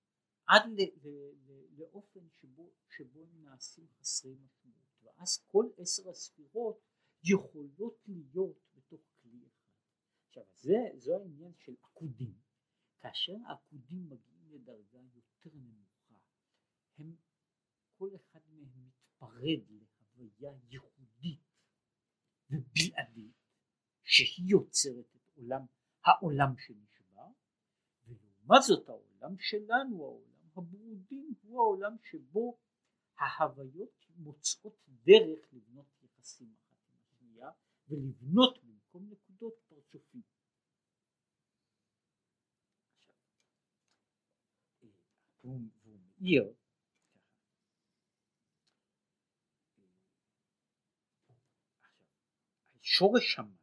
עד ל, ל, ל, לאופן שבו, שבו הם נעשים חסרי משמעות, ואז כל עשר הספירות יכולות להיות בתוך כלי אחד. עכשיו זה, זו העניין של עקודים, כאשר העקודים מגיעים לדרגה יותר נמוכה, הם, כל אחד מהם מתפרד להוויה ייחודית ובלעדית, שהיא יוצרת את עולם, העולם שנשבר, ולעומת זאת העולם שלנו, העולם הברודים, הוא העולם שבו ההוויות מוצאות דרך לבנות יחסים אחת עם השנייה ולבנות במקום נקודות פרצופים. והוא מאיר שורש המן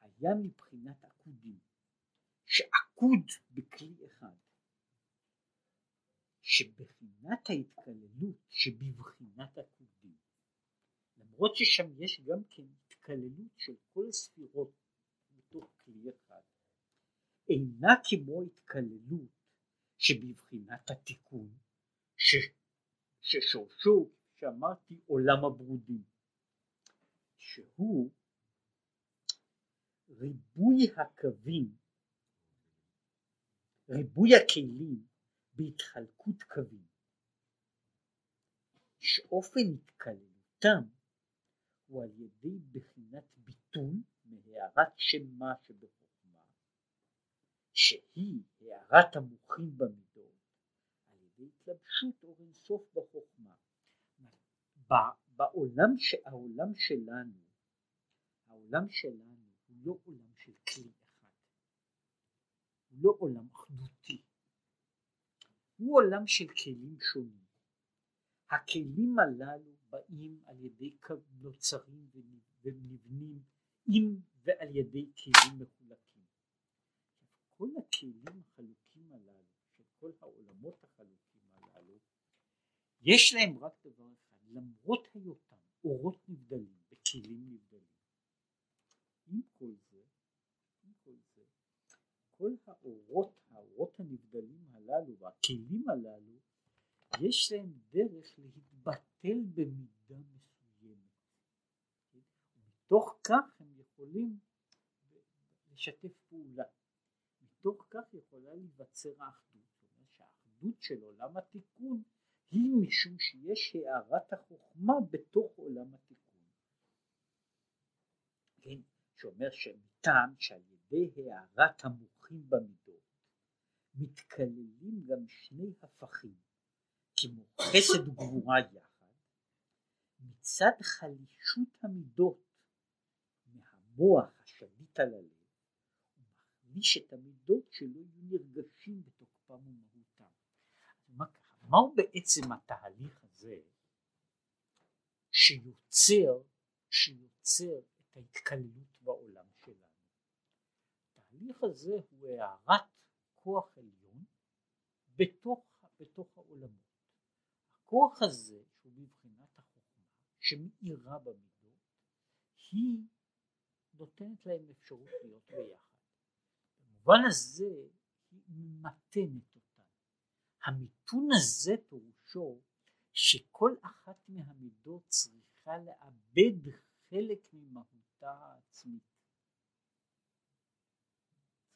היה מבחינת עקודים, שעקוד בכלי אחד, שבחינת ההתקללות שבבחינת עקודים, למרות ששם יש גם כן התקללות של כל הספירות בתוך כלי אחד, אינה כמו התקללות שבבחינת התיקון, ש, ששורשו, שאמרתי, עולם הברודים. שהוא ריבוי הקווים, ריבוי הכלים בהתחלקות קווים, שאופן התקללותם הוא על ידי בחינת ביטול מהערת שם מה שבחוכמה, שהיא הערת המוחים במידות, על ידי התלבשות אור אינסוף בחוכמה. בעולם, שלנו, העולם שלנו הוא לא עולם של כלי הוא לא עולם אחדותי, הוא עולם של כלים שונים. הכלים הללו באים על ידי נוצרים ונבנים עם ועל ידי כלים מחולקים. כל הכלים החלוקים הללו, של כל העולמות החלוקים הללו, יש להם רק דבר אחד, למרות היותם אורות נבדלים בכלים נבדלים. עם כל זה, כל האורות, האורות הנבדלים הללו והכלים הללו, יש להם דרך להתבטל במידה מסוימת. ומתוך כך הם יכולים לשתף פעולה. מתוך כך יכולה להיווצר האחדות. זאת אומרת שהאחדות של עולם התיקון היא משום שיש הארת החוכמה בתוך עולם התיקון. כן, שאומר שמטעם שעל ידי הארת המוחים במידות מתכללים גם שני הפכים כמו חסד וגבורה יחד מצד חלישות המידות מהמוח השליט על הלב הוא מחליש את המידות שלא יהיו נרגשים בתוקפם ומהותם. מה מהו בעצם התהליך הזה שיוצר, שיוצר את ההתקללות בעולם שלנו? התהליך הזה הוא הערת כוח עליון בתוך, בתוך העולמות. הכוח הזה שהוא מבחינת החוכמה שמאירה במידות היא נותנת להם אפשרות להיות ביחד. במובן הזה היא ממתנת המיתון הזה פירושו שכל אחת מהמידות צריכה לאבד חלק ממהותה העצמית.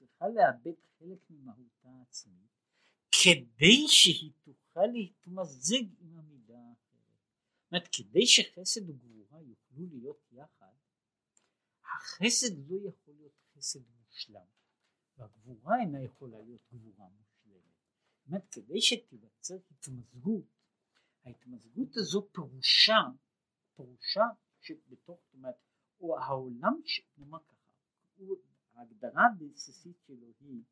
צריכה לאבד חלק ממהותה העצמית כדי שהיא תוכל להתמזג עם המידה האחרת. זאת אומרת כדי שחסד וגבורה יוכלו להיות יחד החסד לא יכול להיות חסד מושלם והגבורה אינה יכולה להיות גבורה מושלמת. אומרת כדי שתיווצר התמזגות, ההתמזגות הזו פירושה, פירושה שבתוך, זאת אומרת, הוא העולם, נאמר ככה, ההגדרה הבסיסית שלו היא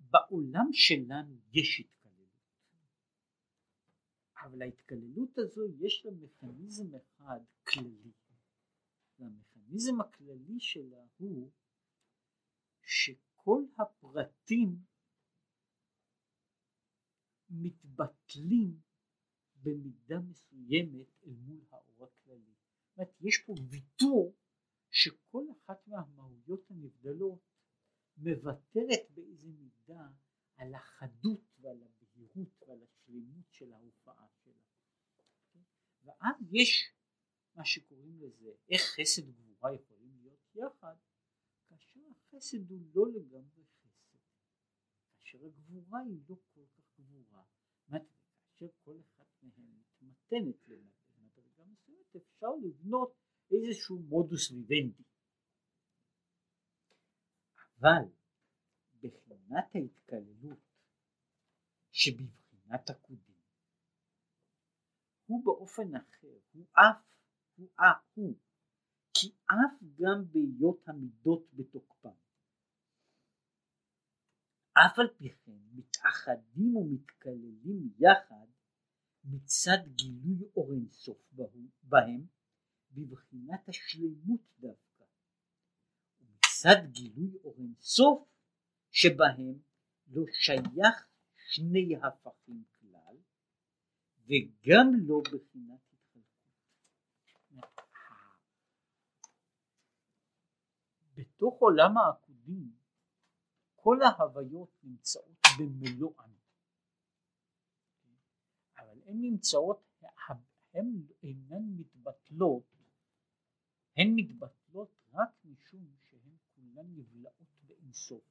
בעולם שלנו יש התקללות, אבל ההתקללות הזו יש לה מכניזם אחד כללי, והמכניזם הכללי שלה הוא שכל הפרטים מתבטלים במידה מסוימת אל מול האור הכללי. זאת אומרת יש פה ויתור שכל אחת מהמהויות הנבדלות מוותרת באיזה מידה על החדות ועל הבהירות ועל השלמות של ההופעה שלה. ואז יש מה שקוראים לזה איך חסד וגבורה יכולים להיות יחד כאשר החסד הוא לא לגמרי חסד כאשר הגבורה היא לא כל כך גבורה כאשר כל אחת מהן מתמתנת למדרגה מסוימת אפשר לבנות איזשהו מודוס ויבנטי אבל בחינת ההתקללות שבבחינת הקודים הוא באופן אחר, הוא אף, הוא אף, הוא, כי אף גם בהיות המידות בתוקפם. אף על פי כן מתאחדים ומתקללים יחד מצד גילוי אור אינסוף בהם בבחינת השלמות דווקא ומצד גילוי אור אינסוף שבהם לא שייך שני הפכים כלל וגם לא בחינת התחלקות. בתוך עולם העקודים כל ההוויות נמצאות במלואן אבל הן נמצאות, הן אינן מתבטלות, הן מתבטלות רק משום שהן כולן נבלעות באינסוף.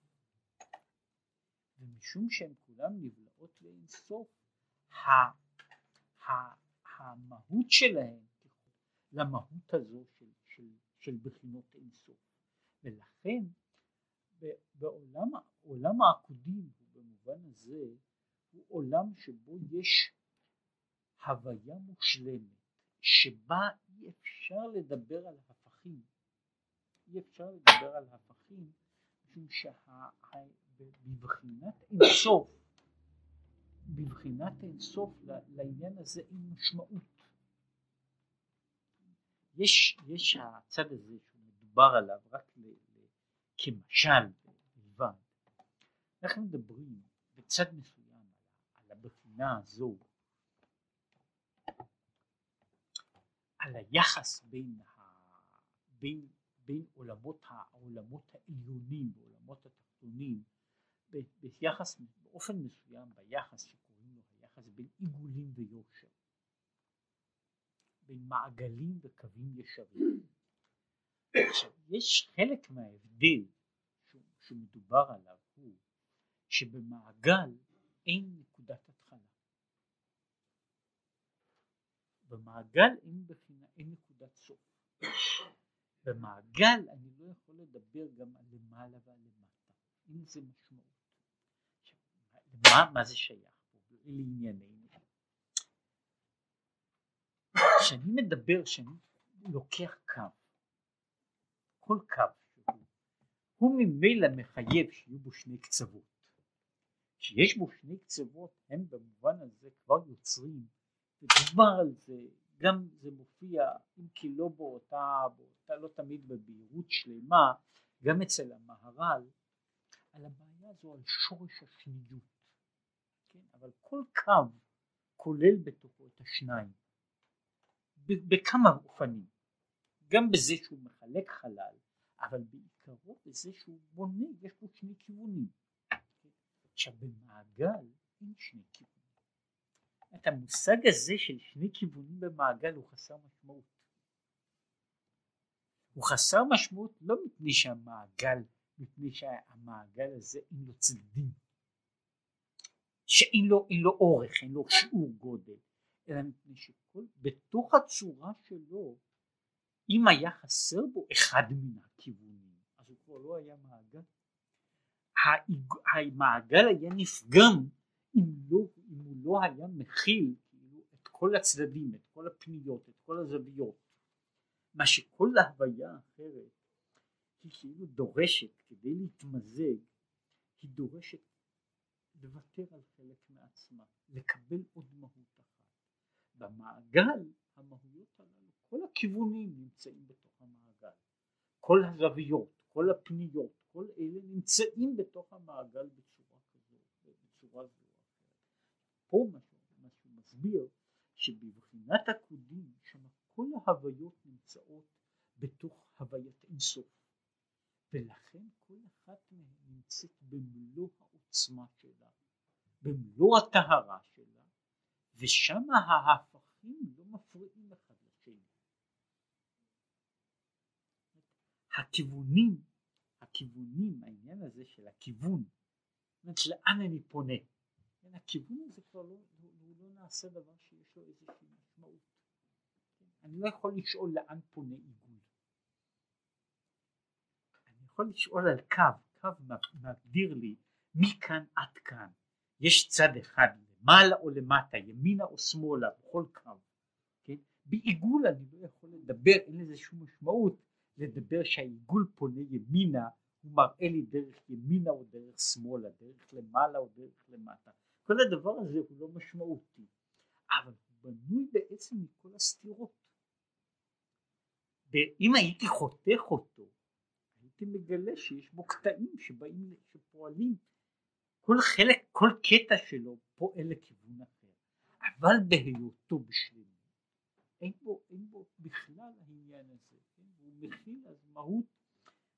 ומשום שהן כולן נבלעות לאינסוף המהות שלהן למהות הזו של, של, של בחינות אינסוף. ולכן בעולם עולם העקודים במובן הזה הוא עולם שבו יש הוויה מושלמת שבה אי אפשר לדבר על הפכים אי אפשר לדבר על הפכים משום שה... בבחינת אינסוף, בבחינת אינסוף לעניין הזה אין משמעות. יש, יש הצד הזה שמדובר עליו רק ל, ל, כמשל בלבד. אנחנו מדברים בצד מסוים על הבחינה הזו, על היחס בין, ה, בין, בין עולמות, העולמות העליונים ועולמות התחתונים ביחס, באופן מסוים ביחס שקוראים לו היחס בין עיגולים ויושר, בין מעגלים וקווים ישרים. עכשיו יש חלק מההבדל שמדובר עליו הוא שבמעגל אין נקודת התחלה. במעגל אין בחינה, אין נקודת סוף. במעגל אני לא יכול לדבר גם על למעלה ועל למטה, אין לזה משמעות. מה, מה זה שייך פה לענייננו? כשאני מדבר, כשאני לוקח קו, כל קו שהוא, הוא ממילא מחייב שיהיו בו שני קצוות. כשיש בו שני קצוות הם במובן הזה כבר יוצרים, ודובר על זה, גם זה מופיע אם כי לא באותה, באותה לא תמיד בבהירות שלמה, גם אצל המהר"ל, על הבעיה הזו, על שורש השניות. כן? אבל כל קו כולל בתוכו את השניים בכמה אופנים גם בזה שהוא מחלק חלל אבל בעיקרו בזה שהוא בונה יש פה שני כיוונים עכשיו במעגל אין שני כיוונים את המושג הזה של שני כיוונים במעגל הוא חסר משמעות הוא חסר משמעות לא מפני שהמעגל מפני שהמעגל הזה אין לו צדדים שאין לו, לו אורך, אין לו שיעור גודל, אלא מפני שכל, בתוך הצורה שלו, אם היה חסר בו אחד מן הכיוונים, אז הוא כבר לא היה מעגל. המעגל היה נפגם אם, לא, אם הוא לא היה מכיל כאילו, את כל הצדדים, את כל הפניות, את כל הזוויות. מה שכל ההוויה האחרת היא כאילו דורשת כדי להתמזג, היא דורשת לוותר על חלק מעצמה, לקבל עוד מהות אחת. במעגל המהויות הללו, כל הכיוונים נמצאים בתוך המעגל, כל הזוויות, כל הפניות, כל אלה נמצאים בתוך המעגל בצורה כזו, בצורה זו. פה מה שהוא מסביר, שבבחינת הקודים שם כל ההוויות נמצאות בתוך הוויית אינסוף, ולכן כל אחת מהן נמצאת במלוא העוצמה שלה, במלוא הטהרה שלה, ושם ההפכים לא מפריעים אחד לשני. הכיוונים, הכיוונים, העניין הזה של הכיוון, זאת אומרת לאן אני פונה, כן, הכיוון הזה כבר לא, הוא, הוא לא נעשה דבר שיש לו איזושהי משמעות. כן, אני לא יכול לשאול לאן פונה עיגול. אני יכול לשאול על קו, קו מגדיר לי מכאן עד כאן. יש צד אחד למעלה או למטה, ימינה או שמאלה, בכל קו. כן? בעיגול אני לא יכול לדבר, אין לזה שום משמעות לדבר שהעיגול פונה ימינה, הוא מראה לי דרך ימינה או דרך שמאלה, דרך למעלה או דרך למטה. כל הדבר הזה הוא לא משמעותי, אבל הוא בנוי בעצם מכל הסתירות. ואם הייתי חותך אותו, הייתי מגלה שיש בו קטעים שבאים, שפועלים, כל חלק, כל קטע שלו פועל לכיוון אחר, אבל בהיותו בשלמות, אין בו, אין בו בכלל העניין הזה, כן? הוא מכיל אז מהות,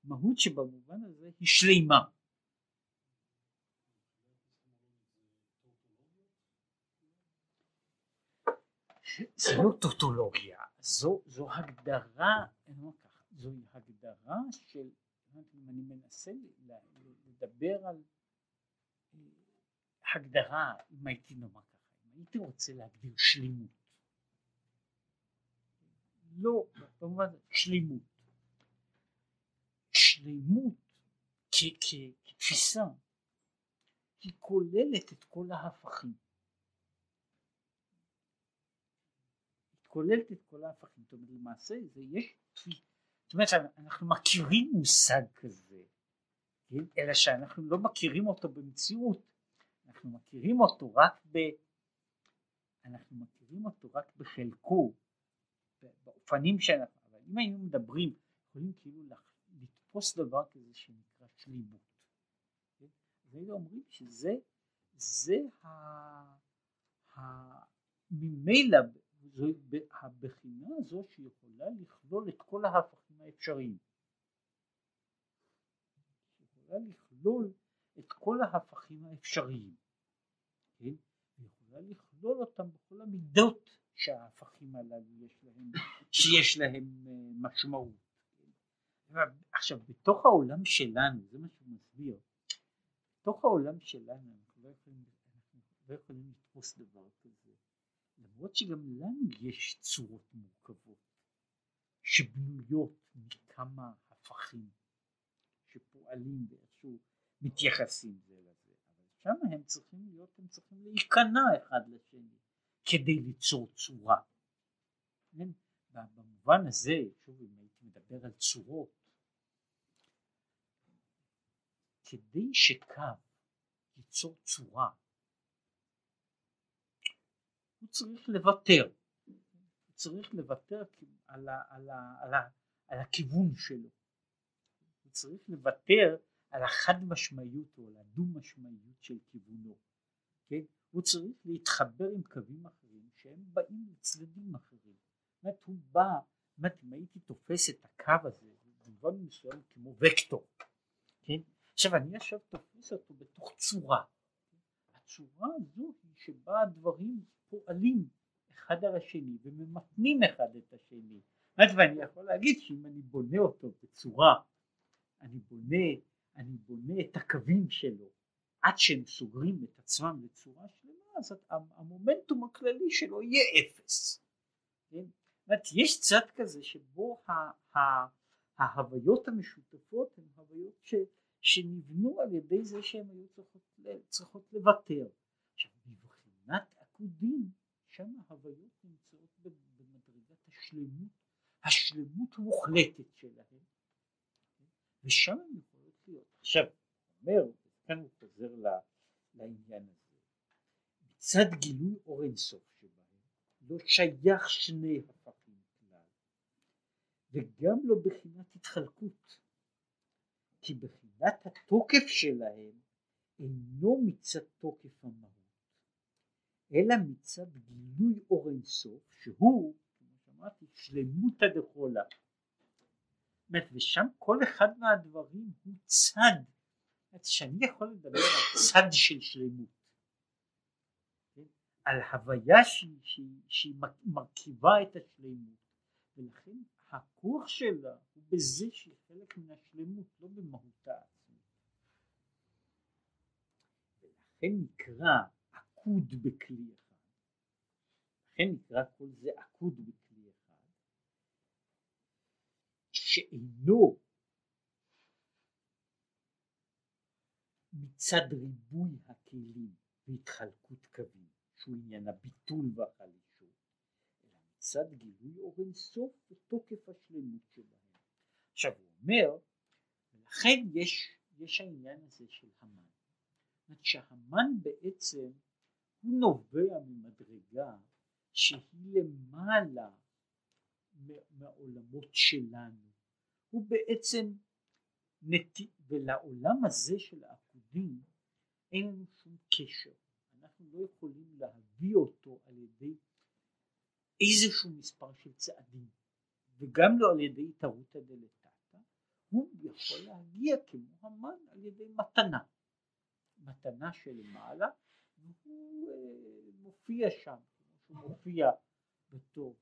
מהות שבמובן הזה היא שלמה. זה לא טוטולוגיה, זו, זו הגדרה, זוהי הגדרה של, אם אני מנסה לדבר על אה, הגדרה, אם הייתי נאמר ככה, אם הייתי רוצה להגדיר שלימות, לא, במובן שלימות, שלימות כתפיסה היא כוללת את כל ההפכים כוללת את כל ההפכים, זאת אומרת למעשה זה יש, זאת אומרת אנחנו מכירים מושג כזה, כן? אלא שאנחנו לא מכירים אותו במציאות, אנחנו מכירים אותו רק ב... אנחנו מכירים אותו רק בחלקו, באופנים שאנחנו, אבל אם היינו מדברים, יכולים כאילו לתפוס דבר כזה שנקרא שלימות, כן? היינו אומרים שזה זה ה... ה... ממילא זו הבחינה הזו שיכולה לכלול את כל ההפכים האפשריים. יכולה לכלול את כל ההפכים האפשריים, כן? ויכולה לכלול אותם בכל המידות שההפכים הללו יש להם, שיש להם אה, משמעות. כן? עכשיו בתוך העולם שלנו, זה מה שהוא מסביר, בתוך העולם שלנו אנחנו לא יכולים, לא יכולים לתפוס דבר כזה. למרות שגם לנו יש צורות מורכבות שבנויות מכמה הפכים שפועלים ואיכשהו מתייחסים זה לזה אבל שם הם צריכים להיות הם צריכים להיכנע אחד לשני כדי ליצור צורה כן? במובן הזה שוב אם הייתי מדבר על צורות כדי שקו ייצור צורה הוא צריך לוותר, הוא צריך לוותר על, ה, על, ה, על, ה, על הכיוון שלו, הוא צריך לוותר על החד משמעיות או על הדו משמעיות של כיוונו, כן? הוא צריך להתחבר עם קווים אחרים שהם באים לצדדים אחרים, זאת הוא בא, זאת אם הייתי תופס את הקו הזה במובן מסוים כמו וקטור, כן? עכשיו אני עכשיו תופס אותו בתוך צורה, הצורה הזו היא שבה הדברים פועלים אחד על השני וממתנים אחד את השני ואני יכול להגיד שאם אני בונה אותו בצורה אני בונה אני בונה את הקווים שלו עד שהם סוגרים את עצמם בצורה שלמה אז המומנטום הכללי שלו יהיה אפס. כן? אומרת, יש צד כזה שבו ההוויות המשותפות הן הוויות ש, שנבנו על ידי זה שהן היו צריכות, צריכות לוותר. עכשיו בבחינת הפקודים, שם ההוויות נמצאות במדרגת השלמות, השלמות המוחלטת שלהם, ושם הן יכולות להיות. עכשיו, אומר, כאן הוא חוזר לעניין הזה, מצד גילוי אור אינסוף שבהם, לא שייך שני הפכים כלל, וגם לא בחינת התחלקות, כי בחינת התוקף שלהם אינו מצד תוקף המהות, אלא מצד גילוי אור אינסוף, שהוא, כמו שאמרתי, שלמותא דכולה. ושם כל אחד מהדברים הוא צד, שאני יכול לדבר על צד של שלמות, כן? על הוויה שהיא מרכיבה את השלמות, ולכן הכוח שלה הוא בזה שהיא חלק מן השלמות, לא במהותה עצמית. ולכן נקרא עקוד בכלי אחד. לכן נקרא כל זה עקוד בכלי אחד, שאינו מצד ריבוי הכלים והתחלקות קווים, שהוא עניין הביטול והחליט. מצד גילוי אור אינסוף ותוקף השלמות שבהם. עכשיו הוא אומר, ולכן יש, יש העניין הזה של המן. זאת שהמן בעצם הוא נובע ממדרגה שהיא למעלה מהעולמות שלנו. הוא בעצם נטי, ולעולם הזה של העקודים אין לנו שום קשר. אנחנו לא יכולים להביא אותו על ידי איזשהו מספר של צעדים וגם לא על ידי התערותא דלתתא הוא יכול להגיע כמו המן על ידי מתנה. מתנה שלמעלה והוא אה, מופיע שם הוא מופיע בתור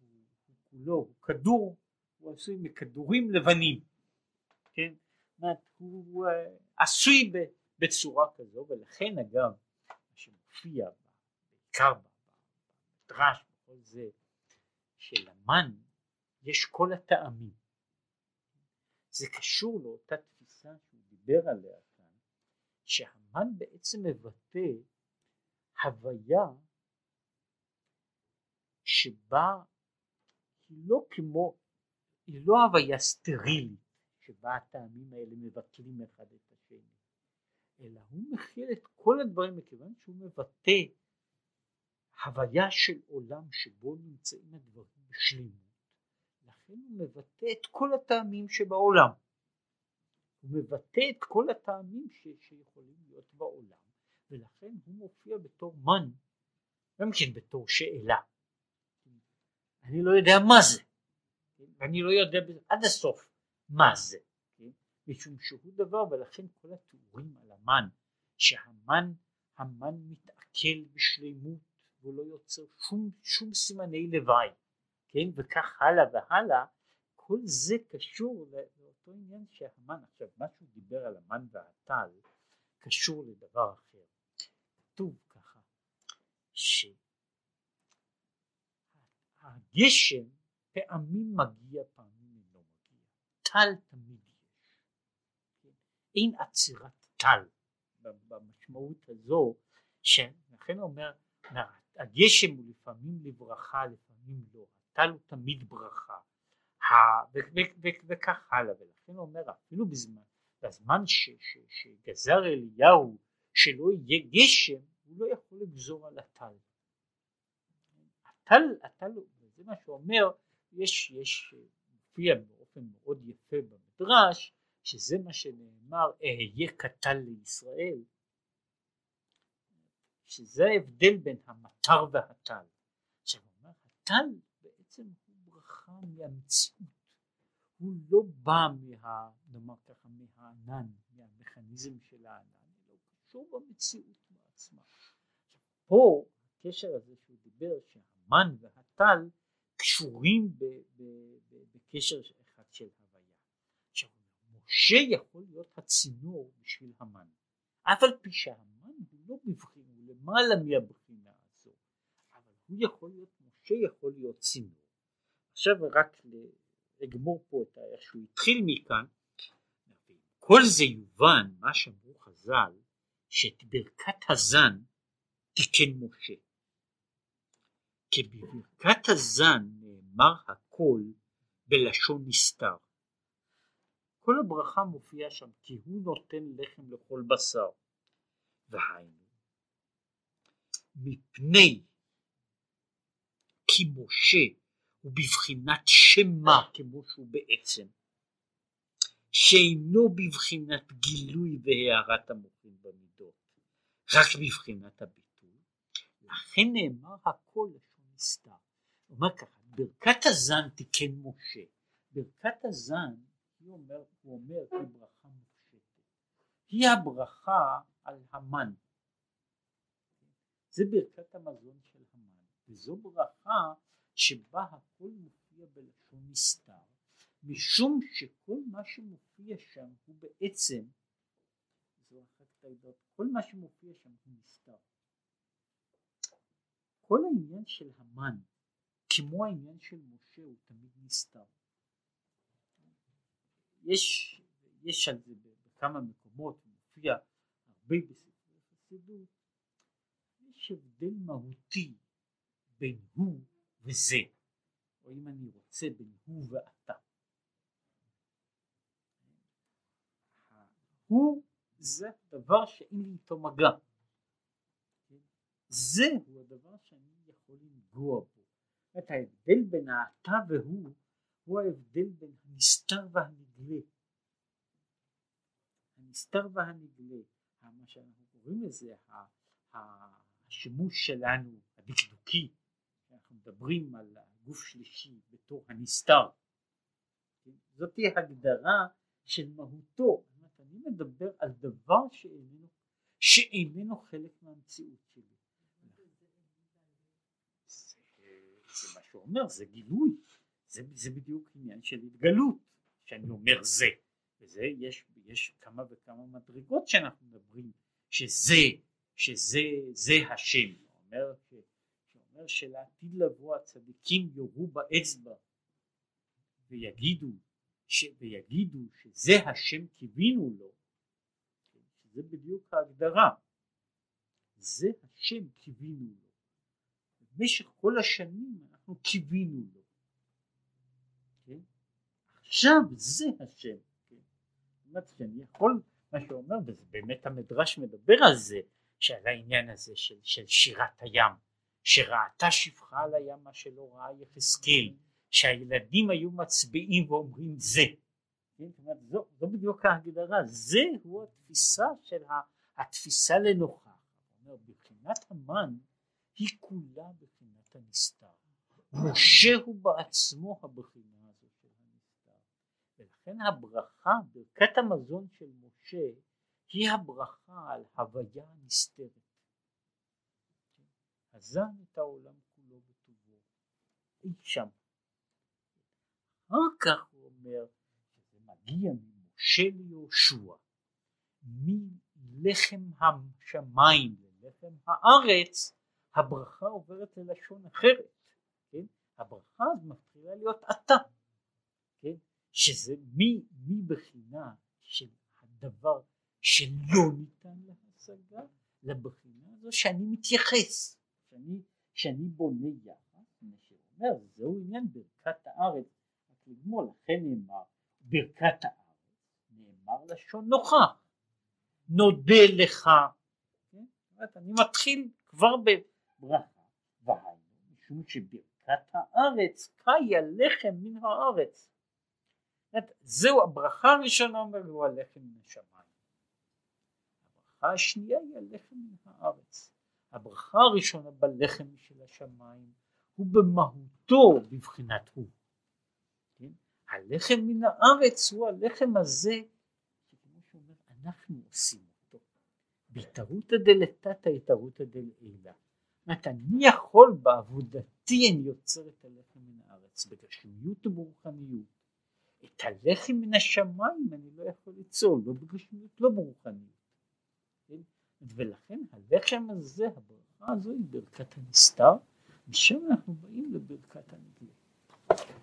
הוא, כולו הוא כדור הוא עשוי מכדורים לבנים כן? הוא אה, עשוי בצורה כזו ולכן אגב מה שמופיע בעיקר במדרש כל זה שלמן יש כל הטעמים. זה קשור לאותה תפיסה שהוא דיבר עליה כאן, שהמן בעצם מבטא הוויה שבה היא לא כמו, היא לא הוויה סטרילית שבה הטעמים האלה מבטלים אחד את השני, אלא הוא מכיל את כל הדברים מכיוון שהוא מבטא הוויה של עולם שבו נמצאים הדברים בשלמות, לכן הוא מבטא את כל הטעמים שבעולם. הוא מבטא את כל הטעמים ש, שיכולים להיות בעולם, ולכן הוא מופיע בתור מן, גם כן בתור שאלה. אני לא יודע מה זה, ואני לא יודע עד הסוף מה זה, משום שהוא דבר, ולכן כל התיאורים על המן, שהמן, המן מתעכל בשלמות והוא לא יוצר שום, שום סימני לוואי, כן, וכך הלאה והלאה, כל זה קשור לאותו עניין שהמן, עכשיו מה שהוא דיבר על המן והטל, קשור לדבר אחר. כתוב ככה, שהגשם פעמים מגיע, פעמים אינו מגיע, טל תמיד יש, כן? אין עצירת טל במשמעות הזו, שלכן אומר, הגשם הוא לפעמים לברכה לפעמים לא, הטל הוא תמיד ברכה. וכך הלאה. ולכן הוא אומר אפילו בזמן, בזמן שגזר אליהו שלא יהיה גשם הוא לא יכול לגזור על הטל. הטל, הטל, זה מה שאומר, יש, יש, מופיע באופן מאוד יפה במדרש שזה מה שנאמר אהיה כטל לישראל שזה ההבדל בין המטר והטל. עכשיו הוא אומר הטל בעצם הוא ברכה מהמציאות, הוא לא בא מה... נאמר ככה מהענן, מהמכניזם של הענן, אלא הוא קשור במציאות מעצמה. פה הקשר הזה שהוא דיבר שהמן והטל קשורים בקשר אחד של הוויה. עכשיו משה יכול להיות הצינור בשביל המן, אף על פי שהמן הוא לא בבחינה למעלה מהבחינה הזו אבל הוא יכול להיות משה יכול להיות צינור. עכשיו רק לגמור פה את איך שהוא התחיל מכאן כל זה יובן מה שאמרו חז"ל שאת ברכת הזן תיקן משה. כי בברכת הזן נאמר הכל בלשון נסתר. כל הברכה מופיעה שם כי הוא נותן לחם לכל בשר והיינו מפני כי משה הוא בבחינת שמה כמו שהוא בעצם שאינו בבחינת גילוי והארת המוחין במידות, רק בבחינת הביטוי, לכן נאמר הכל לשון נסתר. אומר ככה, ברכת הזן תיקן משה, ברכת הזן, הוא אומר, הוא אומר היא ברכה מופשטת, היא הברכה על המן, זה ברכת המזון של המן, וזו ברכה שבה הכל מופיע בלשון נסתר, משום שכל מה שמופיע שם הוא בעצם, זו אחת העדות, כל מה שמופיע שם הוא נסתר. כל העניין של המן, כמו העניין של משה, הוא תמיד נסתר. יש, יש על זה בכמה מקומות, מופיע הרבה בספרי חסידות, יש הבדל מהותי בין הוא וזה, או אם אני רוצה בין הוא ואתה. הוא זה דבר שאין לי איתו מגע. זה הוא הדבר שאני יכול לנגוע בו. את ההבדל בין האתה והוא הוא ההבדל בין הנסתר והנגלה. הנסתר והנגלה, מה שאנחנו קוראים לזה, השימוש שלנו הדקדוקי, אנחנו מדברים על גוף שלישי בתור הנסתר, זאתי הגדרה של מהותו, אני מדבר על דבר שאיננו, שאיננו חלק מהמציאות שלי. זה, מה שהוא אומר, זה גילוי, זה, זה בדיוק עניין של התגלות, שאני אומר זה, וזה יש, יש כמה וכמה מדרגות שאנחנו מדברים, שזה שזה זה השם, אומר, שאומר שלעתיד לבוא הצדיקים יורו באצבע ויגידו, ש, ויגידו שזה השם קיווינו לו, שזה בדיוק ההגדרה, זה השם קיווינו לו. במשך כל השנים אנחנו קיווינו לו. כן? עכשיו זה השם. כן? זאת אומרת שאני יכול, מה שאומר, וזה באמת המדרש מדבר על זה, שעל העניין הזה של, של שירת הים, שראתה שפחה על הים מה שלא ראה יחזקאל, שהילדים היו מצביעים ואומרים זה. כן? זו, זו בדיוק ההגדרה, זה הוא התפיסה של התפיסה לנוכח. בחינת המן היא כולה בחינת הנסתר. משה הוא בעצמו הבחינה הזו של הנסתר. ולכן הברכה, ברכת המזון של משה היא הברכה על הוויה נסתרת. הזן את העולם כולו בטובו, אי שם. אחר כך הוא אומר שזה מגיע ממשה ליהושע, מלחם השמיים ללחם הארץ, הברכה עוברת ללשון אחרת, כן? הברכה אז מתחילה להיות אתה, כן? שזה מבחינה של הדבר שלא ניתן להשגה לבחינה הזו שאני מתייחס, שאני, שאני בונה יחס, מה שאומר זהו עניין ברכת הארץ, רק לגמור לכן נאמר ברכת הארץ, נאמר לשון נוכח, נודה לך, כן? אני מתחיל כבר בברכה, והיינו משום שברכת הארץ קאי הלחם מן הארץ, זהו הברכה הראשונה אומר הוא הלחם מן השמיים הברכה השנייה היא הלחם מן הארץ. הברכה הראשונה בלחם של השמיים הוא במהותו בבחינת הוא. כן? הלחם מן הארץ הוא הלחם הזה שכמו שאומר אנחנו עושים אותו. בהתערותא דלתתא התערותא דלעילא. זאת אני יכול בעבודתי אני יוצר את הלחם מן הארץ בגשמיות וברוחניות. את הלחם מן השמיים אני לא יכול ליצור לא בגשמיות לא ברוחניות. ולכן הלחם הזה, הברכה הזו היא ברכת הנסתר, משם אנחנו באים לברכת הנגלה.